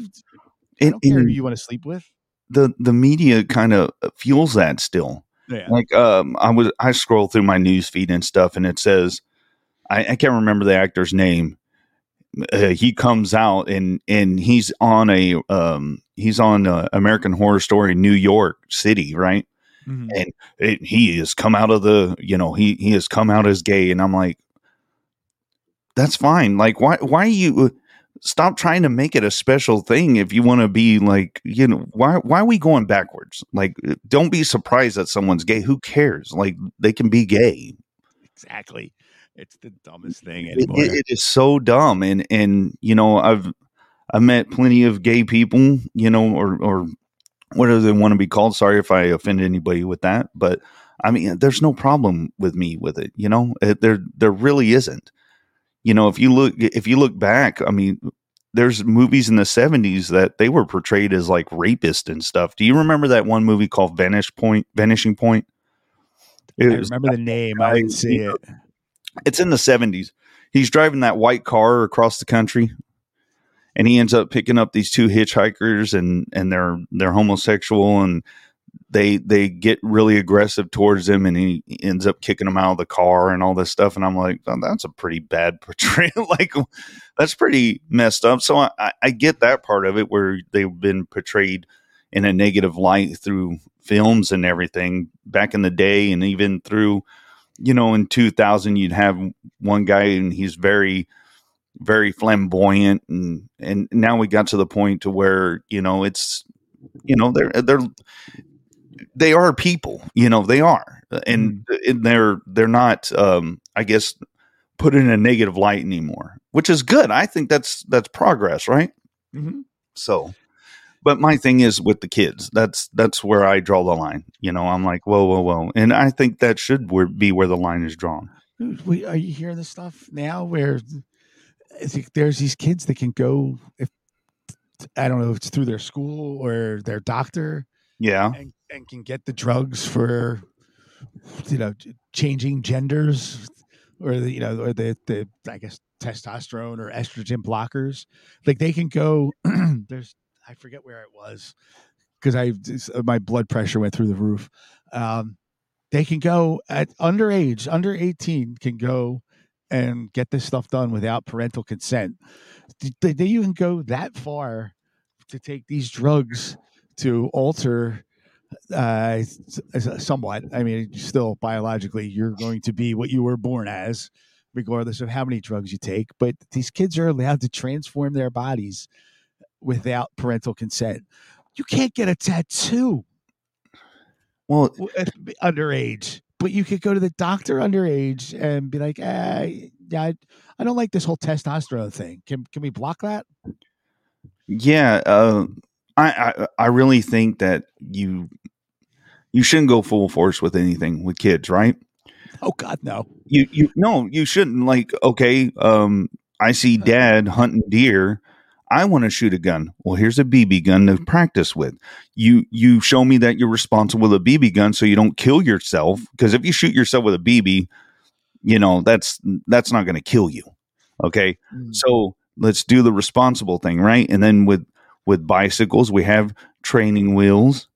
I don't care who you want to sleep with. the the media kind of fuels that still. Yeah. Like um, I was I scroll through my news feed and stuff, and it says I, I can't remember the actor's name. Uh, he comes out and and he's on a um he's on uh, American Horror Story New York City, right? Mhm. and it, he has come out of the you know he he has come out as gay and i'm like that's fine like why why you uh, stop trying to make it a special thing if you want to be like you know why why are we going backwards? Like uh, don't be surprised that someone's gay. Who cares? Like they can be gay. Exactly. It's the dumbest thing it, anymore. it- it is so dumb and and you know i've i've met plenty of gay people you know or or whatever they want to be called. Sorry if i offend anybody with that but i mean there's no problem with me with it you know? It, there there really isn't you know if you look if you look back i mean there's movies in the 70s that they were portrayed as like rapists and stuff do you remember that one movie called vanish point vanishing point I it was remember the name. I didn't see it. it's in the 70s. He's driving that white car across the country and he ends up picking up these two hitchhikers and and they're they're homosexual and they they get really aggressive towards him and he ends up kicking him out of the car and all this stuff. And I'm like oh, that's a pretty bad portrayal. Like that's pretty messed up. So I, I- get that part of it where they've been portrayed in a negative light through films and everything back in the day and even through you know in 2000 you'd have one guy and he's very very flamboyant and and now we got to the point to where you know it's you know they're they're they are people you know they are. And, and they're they're not um i guess put in a negative light anymore which is good. I think that's that's progress right? Mhm. so but my thing is with the kids. That's that's where i draw the line you know? I'm like whoa whoa whoa. And i think that should where, be where the line is drawn. Dude, we, are you hearing this stuff now where there's these kids that can go if I don't know if it's through their school or their doctor yeah. and, and can get the drugs for you know changing genders or the you know or the the I guess testosterone or estrogen blockers like they can go there's I forget where it was because I my blood pressure went through the roof. Um, they can go at underage, under 18 can go and get this stuff done without parental consent. They, they even go that far to take these drugs to alter uh, somewhat. I mean, still biologically, you're going to be what you were born as, regardless of how many drugs you take. But these kids are allowed to transform their bodies without parental consent. You can't get a tattoo Well, underage, but you could go to the doctor underage and be like, eh, yeah, I, I don't like this whole testosterone thing. Can can we block that? yeah, uh, I, I I really think that you you shouldn't go full force with anything with kids, right? Oh God, no. You you no, you shouldn't. Like, okay, um, I see dad hunting deer. I want to shoot a gun. Well, here's a BB gun to practice with. You you show me that you're responsible with a BB gun, so you don't kill yourself. Because if you shoot yourself with a BB, you know that's that's not going to kill you. Okay, so let's do the responsible thing, right? And then with with bicycles, we have training wheels.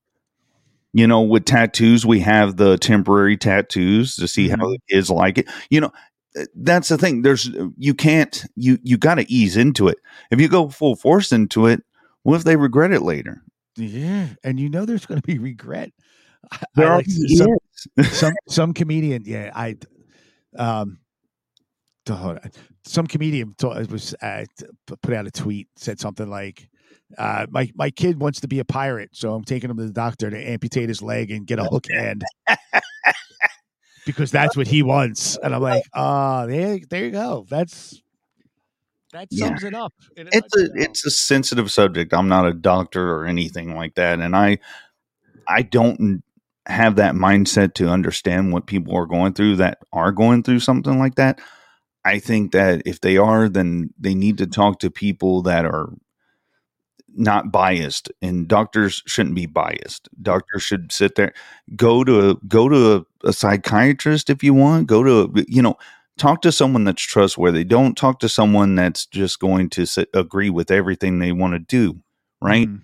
You know, with tattoos, we have the temporary tattoos to see how the kids like it. You know, uh, that's the thing. There's you can't you you got to ease into it. If you go full force into it, what if they regret it later? Yeah, and you know there's going to be regret. I There like some, some some comedian. Yeah, I um, some comedian ta- was uh, put out a tweet said something like. Uh, my my kid wants to be a pirate, so I'm taking him to the doctor to amputate his leg and get a hook hand because that's what he wants. And I'm like, oh, there, there you go. That's that Yeah. sums it up. it's a it's a sensitive subject. I'm not a doctor or anything like that, and I I don't have that mindset to understand what people are going through that are going through something like that. I think that if they are, then they need to talk to people that are not biased, and doctors shouldn't be biased. Doctors should sit there, go to go to a, a psychiatrist if you want. Go to you know talk to someone that's trustworthy. Don't talk to someone that's just going to sit, agree with everything they want to do, right? Mhm.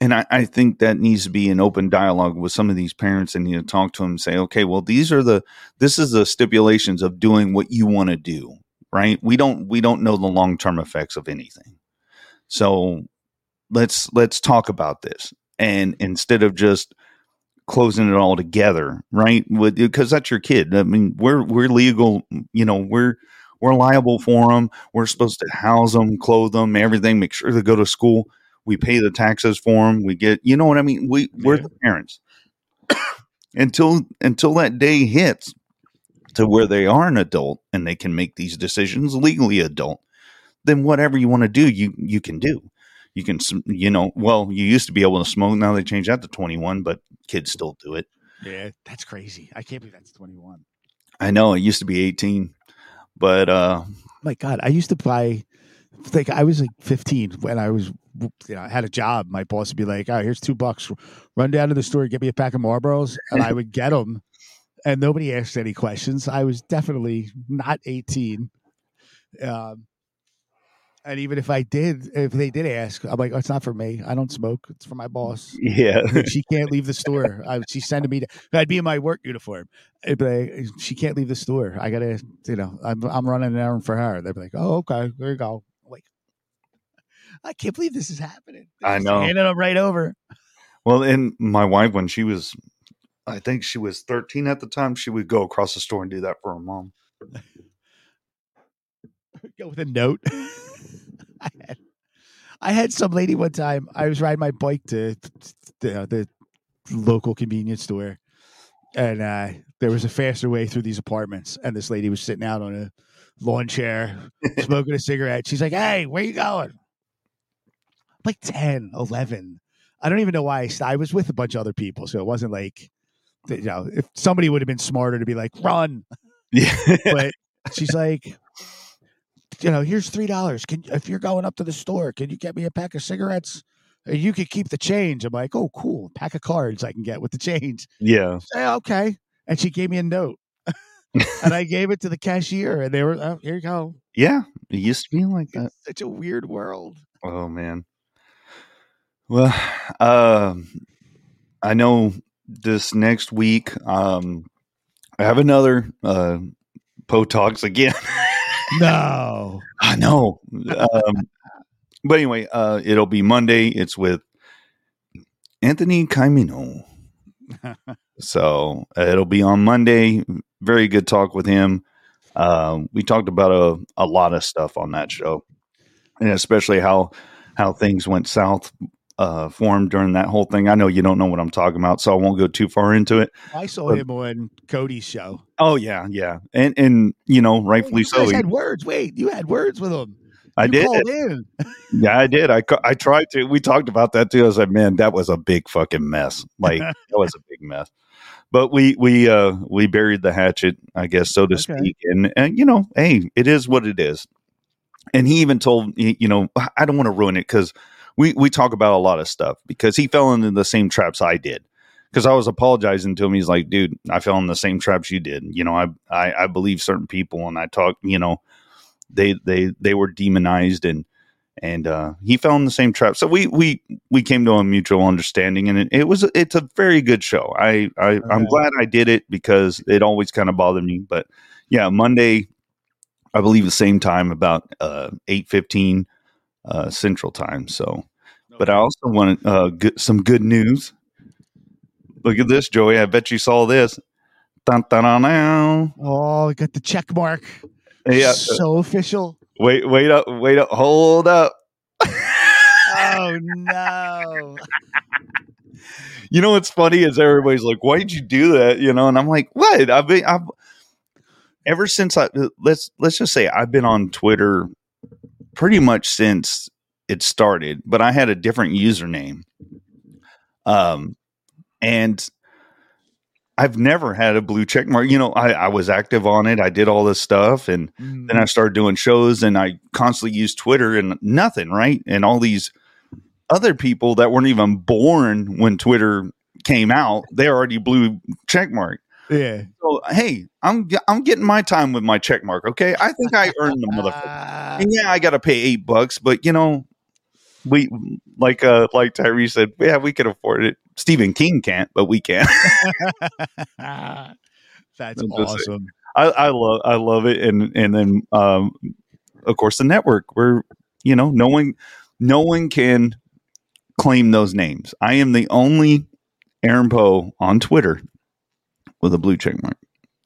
And I, I think that needs to be an open dialogue with some of these parents and you know talk to them and say, okay, well, these are the this is the stipulations of doing what you want to do, right? We don't we don't know the long term effects of anything, so let's let's talk about this. And instead of just closing it all together, right? Because that's your kid. I mean, we're we're legal. You know, we're we're liable for them. We're supposed to house them, clothe them, everything. Make sure they go to school. We pay the taxes for them. We get, you know what I mean. We we're Yeah. the parents until until that day hits to where they are an adult and they can make these decisions legally adult. Then whatever you want to do, you you can do. You can, you know, well, you used to be able to smoke. Now they changed that to twenty one, but kids still do it. Yeah, that's crazy. I can't believe that's 21. I know it used to be 18, but uh My God, I used to buy. Like I was like 15 when I was, you know, I had a job. My boss would be like, "Oh, here's two bucks. Run down to the store, get me a pack of Marlboros," and I would get them, and nobody asked any questions. I was definitely not 18. Um, and even if I did, if they did ask, I'm like, oh, "It's not for me. I don't smoke. It's for my boss." yeah. She can't leave the store. I, she's sending me. To, I'd be in my work uniform. Be like, she can't leave the store. I gotta, you know, I'm I'm running an errand for her. They'd be like, oh, okay, there you go. I'm like, I can't believe this is happening. They're I know. handing them right over. Well, and my wife when she was I think she was 13 at the time, she would go across the store and do that for her mom. Go with a note. I had, I had some lady one time. I was riding my bike to the, the local convenience store, and uh, there was a faster way through these apartments. And this lady was sitting out on a lawn chair, smoking a cigarette. She's like, "Hey, where you going?" I'm like 10, 11. I don't even know why I, st- I was with a bunch of other people, so it wasn't like, you know, if somebody would have been smarter to be like, "Run," Yeah. but she's like, you know, here's three dollars. Can if you're going up to the store, can you get me a pack of cigarettes? And you could keep the change. I'm like, oh, cool. Pack of cards I can get with the change. yeah. Say, okay. And she gave me a note, and I gave it to the cashier, and they were, oh, here you go. Yeah. It used to be like that. It's such a weird world. Oh man. Well, um, I know this next week, um, I have another uh, Poe Talks again. No. I know. Um, but anyway, uh, it'll be Monday. It's with Anthony Caimino. so uh, it'll be on Monday. Very good talk with him. Um, we talked about a, a lot of stuff on that show, and especially how how things went south uh, for him during that whole thing. I know you don't know what I'm talking about, so I won't go too far into it. I saw But- him on Cody's show. Oh yeah, yeah, and and you know, rightfully you so. guys he- had words. Wait, you had words with him. I You did. in. Yeah, I did. I I tried to. We talked about that too. I was like, man, that was a big fucking mess. Like that was a big mess. But we we uh we buried the hatchet, I guess, so to Okay. speak. And and you know, hey, it is what it is. And he even told me, you know, I don't want to ruin it because we we talk about a lot of stuff because he fell into the same traps I did. Because I was apologizing to him, he's like, "Dude, I fell in the same traps you did. You know, I I, I believe certain people, and I talk, you know, they they they were demonized and and uh, he fell in the same trap. So we we we came to a mutual understanding, and it, it was it's a very good show. I, I I'm glad I did it because it always kind of bothered me. But yeah, Monday, I believe the same time about uh, eight fifteen uh, Central Time. So, but I also want uh, some good news. Look at this, Joey. I bet you saw this. Dun, dun, dun, dun. Oh, we got the check mark. Yeah. uh, So official. Wait, wait up, wait up, hold up. Oh no. you know what's funny is everybody's like, "Why'd you do that?" You know, and I'm like, "What?" I've been, I've ever since I let's let's just say I've been on Twitter pretty much since it started, but I had a different username, um, and I've never had a blue check mark. You know, I, I was active on it. I did all this stuff, and Mm, then I started doing shows and I constantly used Twitter and nothing, right? And all these other people that weren't even born when Twitter came out, they already blue check mark. Yeah. So hey, I'm I'm getting my time with my check mark. Okay, I think I earned the motherfucker. And yeah, I got to pay eight bucks, but you know, we like uh like Tyree said, yeah, we could afford it. Stephen King can't, but we can. That's awesome. I, I love I love it, and and then um, of course the network where you know no one no one can claim those names. I am the only Aaron Poe on Twitter with a blue check mark.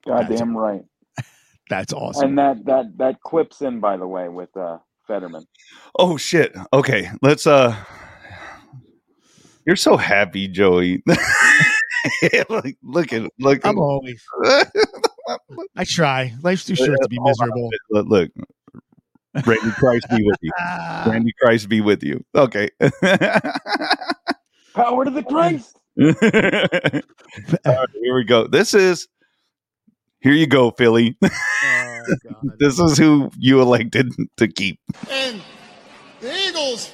Goddamn right. That's awesome. And that that that clips in by the way with uh Fetterman. Oh shit! Okay, let's. uh You're so happy, Joey. look, look at look. I'm always. I try. Life's too short to be miserable. look, look. Randy Christ be with you. Randy Christ be with you. Okay. Power to the Christ. All right, here we go. This is here you go, Philly. oh, God. this is who you elected to keep. And the Eagles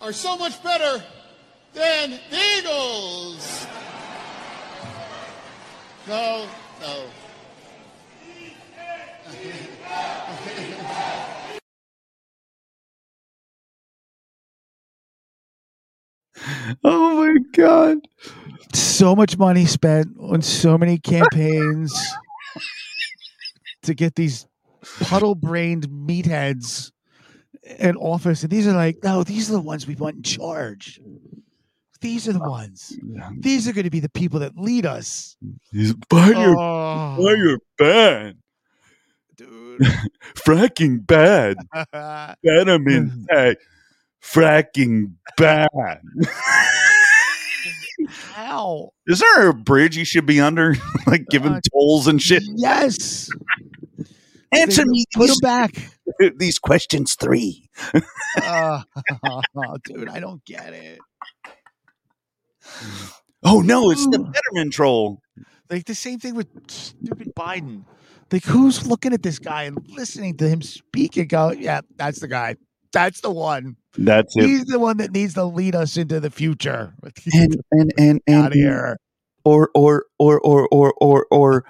are so much better than the Eagles. No, no. Oh my god. so much money spent on so many campaigns to get these puddle brained meatheads in office. And these are like, no, these are the ones we want in charge. These are the ones. These are going to be the people that lead us. He's buy your Oh, buy your bad. dude. Fracking bad. Venom hey, fracking bad. How? Is there a bridge you should be under? like giving Uh, tolls and shit? Yes. Answer me Put them back. these questions three. Uh, dude, I don't get it. Oh no, it's the Betterman troll. Like the same thing with stupid Biden. Like who's looking at this guy and listening to him speak and go, yeah, that's the guy. That's the one. That's it. He's the one that needs to lead us into the future. And and and and out here. or or or or or or or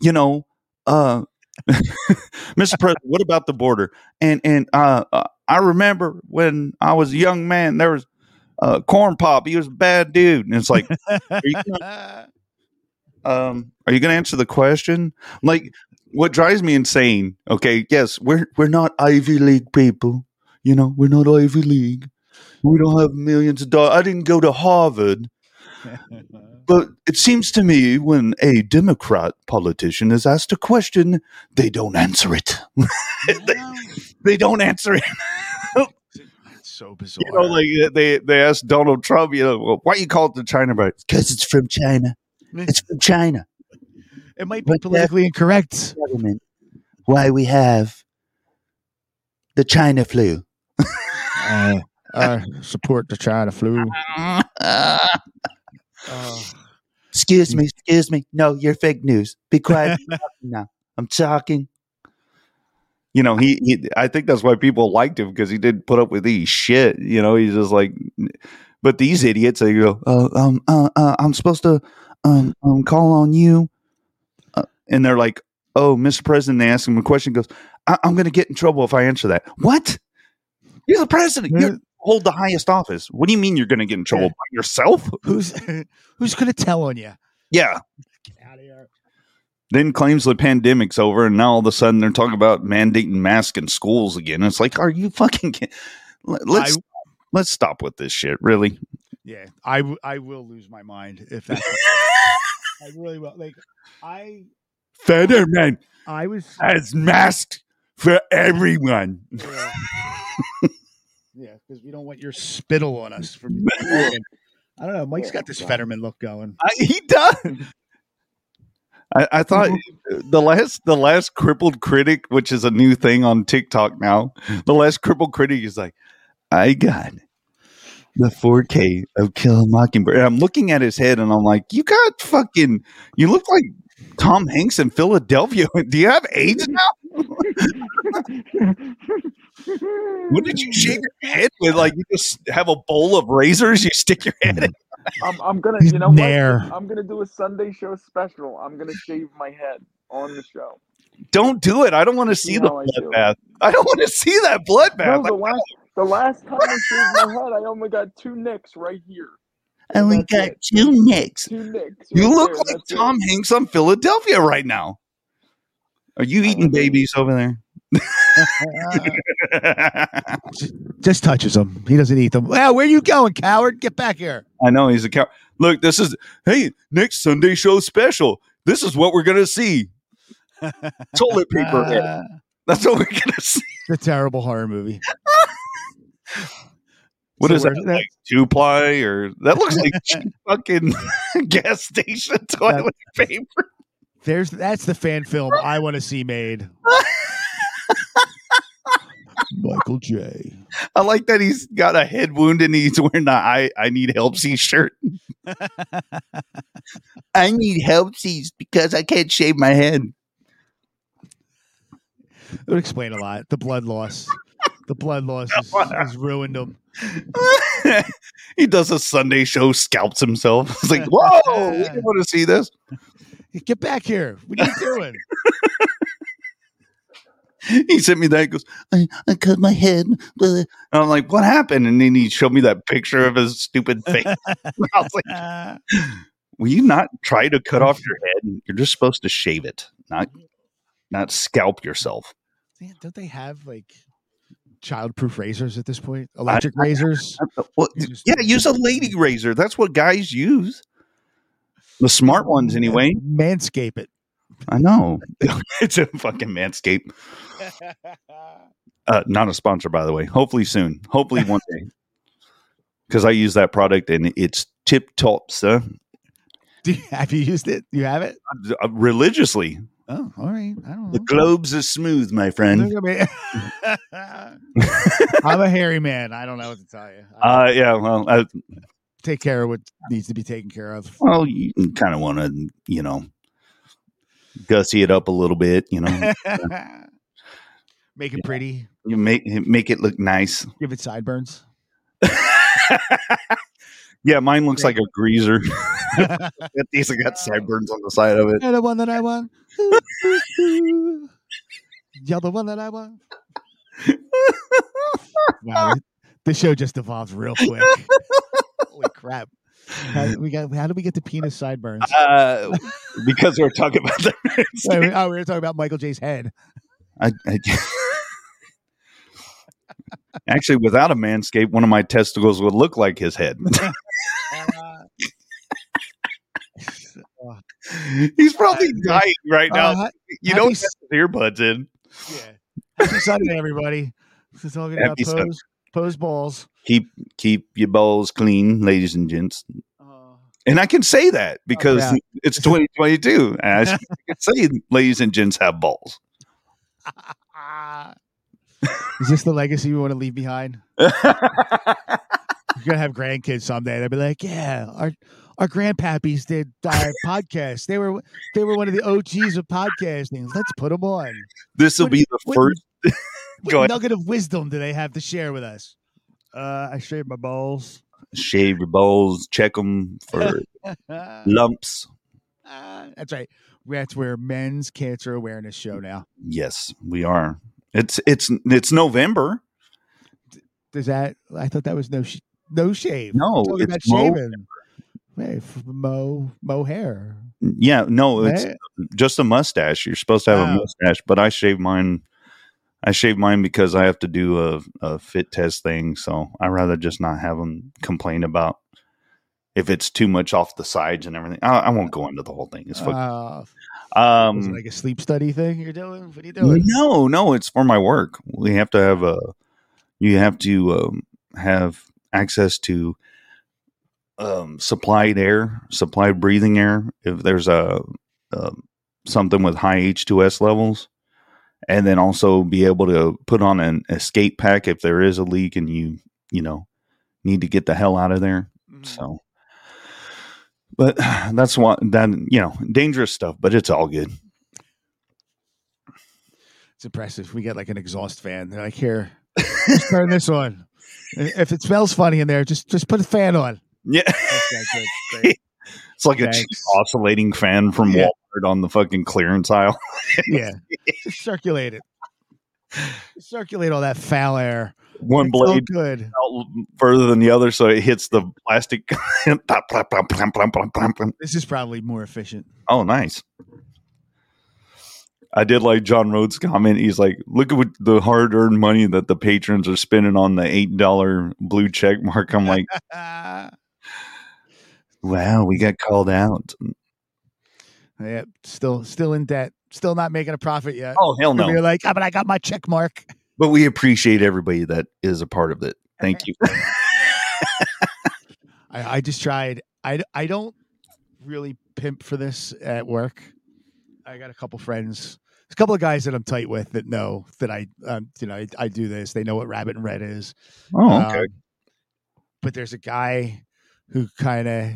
you know uh mr president what about the border and and uh, uh i remember when i was a young man there was uh, corn pop. He was a bad dude. And it's like, are you gonna, um, are you going to answer the question? Like, what drives me insane? Okay, yes, we're we're not Ivy League people. You know, we're not Ivy League. We don't have millions of dollars. I didn't go to Harvard. But it seems to me when a Democrat politician is asked a question, they don't answer it. they, they don't answer it. It's so bizarre. You know, like they they asked Donald Trump, you know, well, why you call it the China virus? Because it's from China. It's from China. it might be politically incorrect. Why we have the China flu. Uh, uh, support the China flu. Uh, excuse me, excuse me. No, you're fake news. Be quiet now. I'm talking. You know, he, he I think that's why people liked him because he didn't put up with these shit. You know, he's just like but these idiots they go, uh, um, uh, uh, I'm supposed to um, um call on you. Uh, and they're like, Oh, Mr. President, they ask him a question, he goes, I- I'm gonna get in trouble if I answer that. What? You're the president. You hold the highest office. What do you mean you're gonna get in trouble Yeah. by yourself? who's who's gonna tell on you? Yeah. Out of here. then claims the pandemic's over, and now all of a sudden they're talking about mandating masks in schools again. It's like, are you fucking? kid- Let- Let's I- let's stop with this shit. Really? Yeah, I, w- I will lose my mind if that. I really will. Like I Fetterman I was has masked for everyone. yeah yeah because we don't want your spittle on us from. I don't know. Mike's got this Fetterman look going. I, he does. I, I thought the last the last crippled critic, which is a new thing on TikTok now, the last crippled critic is like, I got the 4K of Kill a Mockingbird. And I'm looking at his head and I'm like, you got fucking, you look like Tom Hanks in Philadelphia. Do you have AIDS now? What did you shave your head with? Like you just have a bowl of razors, you stick your head in. I'm, I'm gonna, you know what? I'm gonna do a Sunday show special. I'm gonna shave my head on the show. Don't do it. I don't want to see See the how I Do. I don't want to see that bloodbath. No, the last, the last time I shaved my head, I only got two nicks right here. I only got it. two nicks. Two nicks. You look there, like that's it. Tom Hanks on Philadelphia right now. Are you eating babies over there? Just touches them. He doesn't eat them. Well, where are you going, coward? Get back here. I know he's a cow. Look, this is hey next Sunday show special. This is what we're gonna see. Toilet paper. Uh, That's what we're gonna see. the terrible horror movie. What So is that? where- Like two ply or that looks like fucking gas station toilet paper. There's that's the fan film I want to see made. Michael J. I like that he's got a head wound and he's wearing the I I need helpsies shirt. I need helpsies because I can't shave my head. It would explain a lot. The blood loss. The blood loss has, has ruined him. he does a Sunday show, scalps himself. It's like, whoa, we didn't want to see this. Get back here. What are you doing? He sent me that. He goes, I, I cut my head. And I'm like, what happened? And then he showed me that picture of his stupid face. I was like, will you not try to cut off your head? You're just supposed to shave it, not not scalp yourself. man, don't they have like childproof razors at this point? Electric razors? Well, You just- yeah, use a lady mm. razor. That's what guys use. The smart ones, anyway. Manscape it. I know. it's a fucking manscape. Uh, not a sponsor, by the way. Hopefully soon. Hopefully one day. Because I use that product and it's tip top, sir. Do you, have you used it? You have it? Uh, religiously. Oh, all right. I don't know. The globes are smooth, my friend. Look at me. I'm a hairy man. I don't know what to tell you. Uh, yeah, well, I, take care of what needs to be taken care of. well, you kind of want to, you know, gussy it up a little bit. You know, Make it pretty. you make make it look nice. Give it sideburns. yeah, mine looks like a greaser. At least I got sideburns on the side of it. You're the one that I want. You're the one that I want. wow, this show just evolves real quick. Holy crap! How we got? How did we get to penis sideburns? Uh, because we're talking about the Wait, oh, we were talking about Michael J's head. I, I, actually, without a manscape, one of my testicles would look like his head. Uh, He's probably dying right now. uh, you don't have earbuds in. yeah. Happy Sunday, everybody. This is talking about Happy pose, pose balls. Keep keep your balls clean, ladies and gents. Uh, And I can say that because yeah. it's 2022. And I can say, ladies and gents have balls. is this the legacy we want to leave behind? You're gonna have grandkids someday. They'll be like, "Yeah, our our grandpappies did uh, podcasts. They were they were one of the OGs of podcasting. Let's put them on. this will be the what- first. What ahead. nugget of wisdom do they have to share with us? Uh, I shaved my balls. Shave your balls, check them for Uh, lumps. that's right. That's where men's cancer awareness show now. Yes, we are. It's it's it's November. Does that? I thought that was no sh- no shave. No, Talking about it's shaving. Hey, f- mo mo hair. Yeah, no, it's Hey. just a mustache. You're supposed to have a Oh. mustache, but I shave mine. I shave mine because I have to do a, a fit test thing. So I rather just not have them complain about if it's too much off the sides and everything. I, I won't go into the whole thing. It's Uh, um, like a sleep study thing you're doing? What are you doing? no, no, it's for my work. We have to have a. You have to um, have access to um, supplied air, supplied breathing air. If there's a, a something with high H two S levels, and then also be able to put on an escape pack if there is a leak and you you know need to get the hell out of there. Mhm. So, but that's what that you know dangerous stuff, but it's all good. It's impressive. We get like an exhaust fan. They're like, here, just turn this on. If it smells funny in there, just just put a fan on. Yeah. Okay, good, great. It's like a cheap oscillating fan from Yeah. Walmart on the fucking clearance aisle. Yeah, circulate it. Circulate all that foul air. One It's so blade good. out further than the other, so it hits the plastic. This is probably more efficient. oh, nice. I did like John Rhodes' comment. He's like, "Look at what the hard-earned money that the patrons are spending on the eight dollar blue check mark." I'm like, "Wow, we got called out." yeah, still still in debt. Still not making a profit yet. Oh hell no! You're like, ah, but I got my check mark. But we appreciate everybody that is a part of it. Thank you. I, I just tried. I, I don't really pimp for this at work. I got a couple friends, a couple of guys that I'm tight with that know that I, um, you know, I, I do this. They know what Rabbit In Red is. Oh, okay. Um, but there's a guy who kind of,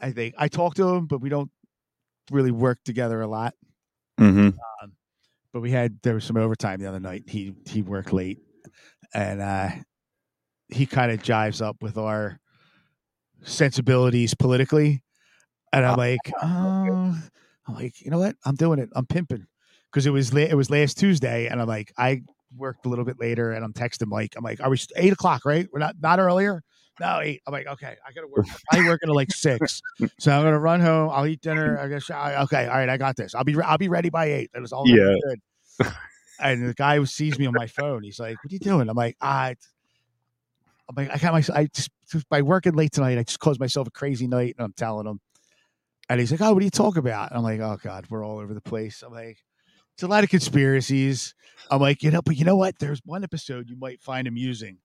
I think I talk to him, but we don't really work together a lot. hmm But we had there was some overtime the other night. He he worked late, and uh, he kind of jives up with our sensibilities politically. And I'm like, oh, I'm like, you know what? I'm doing it. I'm pimping because it was la- it was last Tuesday, and I'm like, I worked a little bit later, and I'm texting Mike. I'm like, are we st- eight o'clock? Right? We're not not earlier. No, eight. I'm like, okay, I gotta work. I work until like six, so I'm gonna run home. I'll eat dinner. I guess. I- Okay, all right, I got this. I'll be I'll be ready by eight. That was all. gonna good. and the guy sees me on my phone, he's like, "What are you doing?" I'm like, "Ah." it's- I'm like, I got my, I just, just by working late tonight, I just caused myself a crazy night, and I'm telling him. And he's like, "Oh, what do you talk about?" And I'm like, "Oh God, we're all over the place." I'm like, "It's a lot of conspiracies." I'm like, you know, but you know what? There's one episode you might find amusing,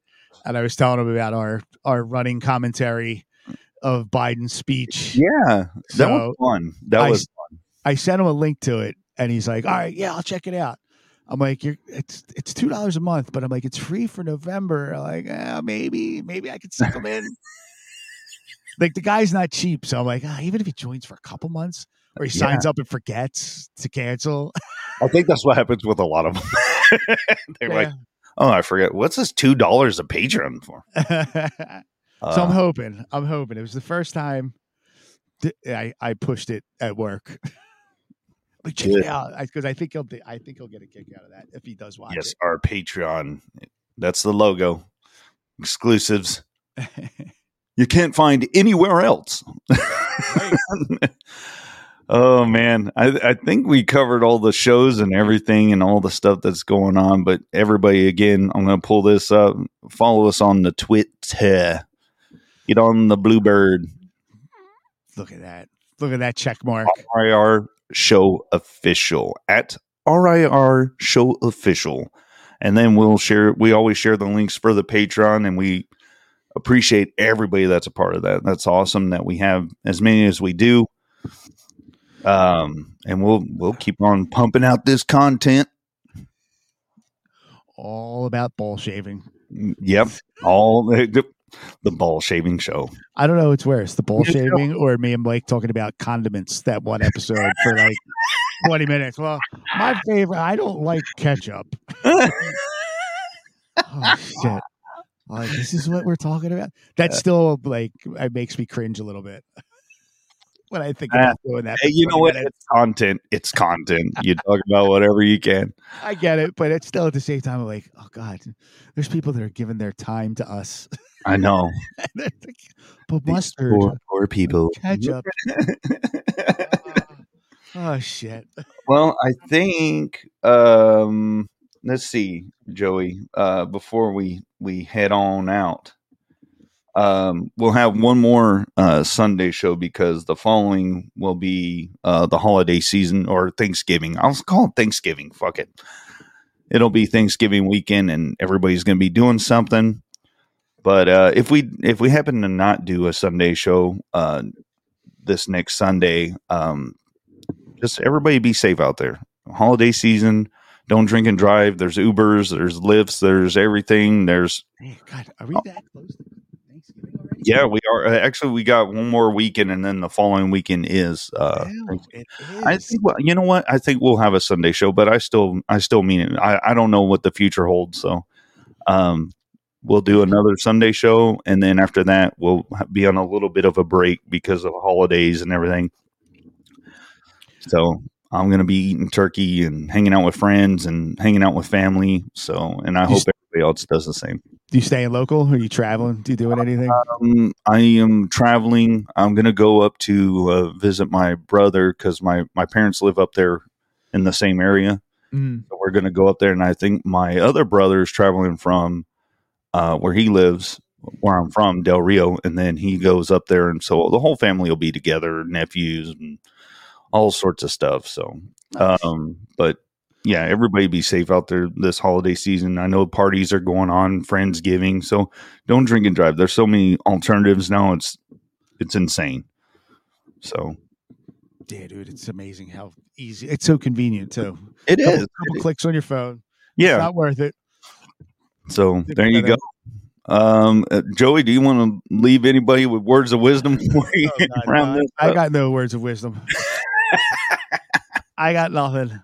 and I was telling him about our our running commentary of Biden's speech. Yeah, that So, was fun. That I was s- I sent him a link to it, and he's like, "All right, yeah, I'll check it out." I'm like, "You're it's it's two dollars a month, but I'm like, it's free for November." I'm like, eh, maybe maybe I could stick him in. like the guy's not cheap, so I'm like, ah, even if he joins for a couple months or he signs up and forgets to cancel, I think that's what happens with a lot of them. They're like, oh, I forget. What's this two dollars a Patreon for? Uh, so I'm hoping, I'm hoping it was the first time th- I I pushed it at work. Like check it out because I think he'll I think he'll get a kick out of that if he does watch yes, our Patreon. That's the logo. Exclusives. you can't find anywhere else. Oh man, I, I think we covered all the shows and everything and all the stuff that's going on. But everybody, again, I'm going to pull this up. Follow us on the Twitter. Get on the Bluebird Look at that. Look at that check mark. RIR Show Official at RIR Show Official. And then we'll share, we always share the links for the Patreon and we appreciate everybody that's a part of that. That's awesome that we have as many as we do. Um, and we'll, we'll keep on pumping out this content. All about ball shaving. Yep. All the, the ball shaving show. I don't know what's worse, the ball shaving or me and Mike talking about condiments that one episode for like 20 minutes. Well, my favorite, I don't like ketchup. oh, shit. Like, this is what we're talking about. That still, like, it makes me cringe a little bit when I think about doing that. Hey, you know what? minutes. It's content. It's content. You talk about whatever you can. I get it, but it's still at the same time, I'm like, oh, God, there's people that are giving their time to us. I know. Like, but mustard, Poor, poor people. ketchup. oh, shit. Well, I think um let's see, Joey, uh before we we head on out. Um we'll have one more uh Sunday show because the following will be uh the holiday season or Thanksgiving. I'll call it Thanksgiving. Fuck it. It'll be Thanksgiving weekend and everybody's going to be doing something. But uh if we if we happen to not do a Sunday show uh this next Sunday, um just everybody be safe out there. Holiday season, don't drink and drive. There's Ubers, there's Lyfts, there's everything. There's Hey, God, are we that close? Yeah, we are uh, actually we got one more weekend, and then the following weekend is. uh it I think well, you know what I think we'll have a Sunday show, but I still I still mean it. I I don't know what the future holds, so um we'll do another Sunday show, and then after that we'll be on a little bit of a break because of holidays and everything. So I'm gonna be eating turkey and hanging out with friends and hanging out with family. So, and I You hope s- everybody else does the same. Do you stay local? Are you traveling? Do you doing anything? Um, I am traveling. I'm gonna go up to uh, visit my brother because my my parents live up there in the same area. Mm. So we're gonna go up there, and I think my other brother is traveling from uh, where he lives, where I'm from, Del Rio, and then he goes up there, and so the whole family will be together, nephews and all sorts of stuff. So, um, but yeah, everybody be safe out there this holiday season. I know parties are going on, friendsgiving, so don't drink and drive. There's so many alternatives now. It's it's insane. So Yeah, dude, it's amazing how easy. It's so convenient too. it Couple, is. couple clicks on your phone. Yeah, It's not worth it. So there you go. Um, uh, Joey, do you want to leave anybody with words of wisdom Oh, God, no, I got no words of wisdom. I got nothing.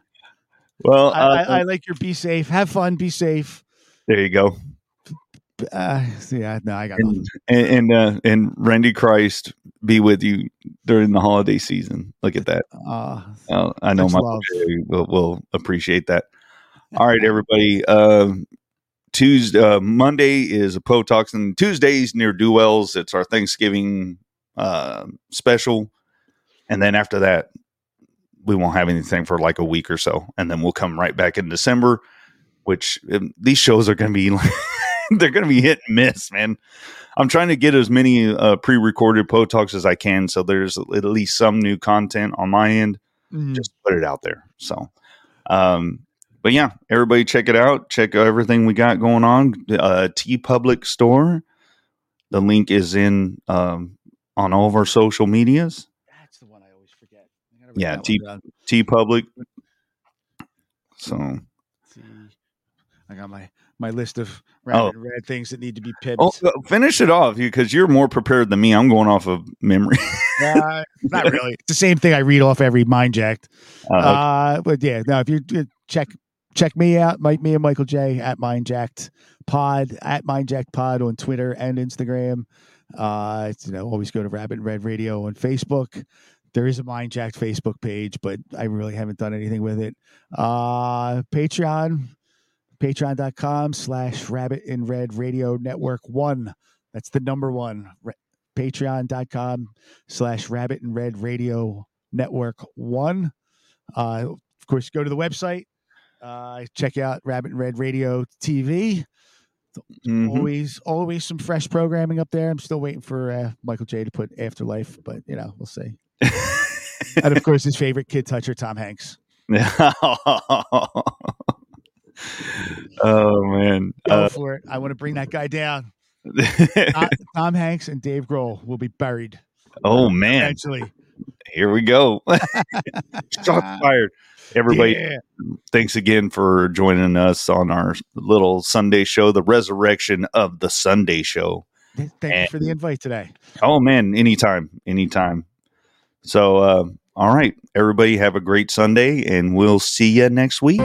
Well, I, uh, I, I like your be safe. Have fun. Be safe. there you go. Uh, yeah, no, I got nothing. And and, uh, and Randy Christ be with you during the holiday season. Look at that. Uh, Uh, I know my will will appreciate that. All right, everybody. Um, Tuesday, uh, Monday is a Poe Talks, and Tuesdays near Duels. It's our Thanksgiving uh, special, and then after that, we won't have anything for like a week or so, and then we'll come right back in December. Which um, these shows are going to be, they're going to be hit and miss, man. I'm trying to get as many uh, pre-recorded Poe Talks as I can, so there's at least some new content on my end mm, just put it out there. So, um, but yeah, everybody check it out. Check everything we got going on. Uh, TeePublic Store. The link is in um, on all of our social medias. that's the one I always forget. I gotta write Yeah, T- TeePublic. So, I got my my list of Oh. red things that need to be pipped. oh, uh, finish it off because you're more prepared than me. I'm going off of memory. Uh, not really. It's the same thing I read off every mind jacked. Uh, Uh, but yeah, now if you uh, check check me out, Mike, me and Michael J at mind jacked Pod at mind jacked Pod on Twitter and Instagram. Uh, you know, always go to Rabbit Red Radio on Facebook. There is a Mind Jacked Facebook page, but I really haven't done anything with it. Uh, Patreon, patreon.com slash Rabbit in Red Radio Network One. That's the number one. Ra- patreon.com slash rabbit in red radio network one. Uh, of course, go to the website, uh, check out Rabbit In Red Radio TV. Mhm. Always, always some fresh programming up there. I'm still waiting for uh, Michael J to put Afterlife, but you know, we'll see. And of course, his favorite kid toucher, Tom Hanks. oh man. Go Uh, for it. I want to bring that guy down. Tom, Tom Hanks and Dave Grohl will be buried oh man. eventually. Here we go. Shots fired. Everybody, Yeah. thanks again for joining us on our little Sunday show, the resurrection of the Sunday show. Th- Thank you for the invite today. Oh man, anytime, anytime. So, uh, all right, everybody, have a great Sunday, and we'll see you next week.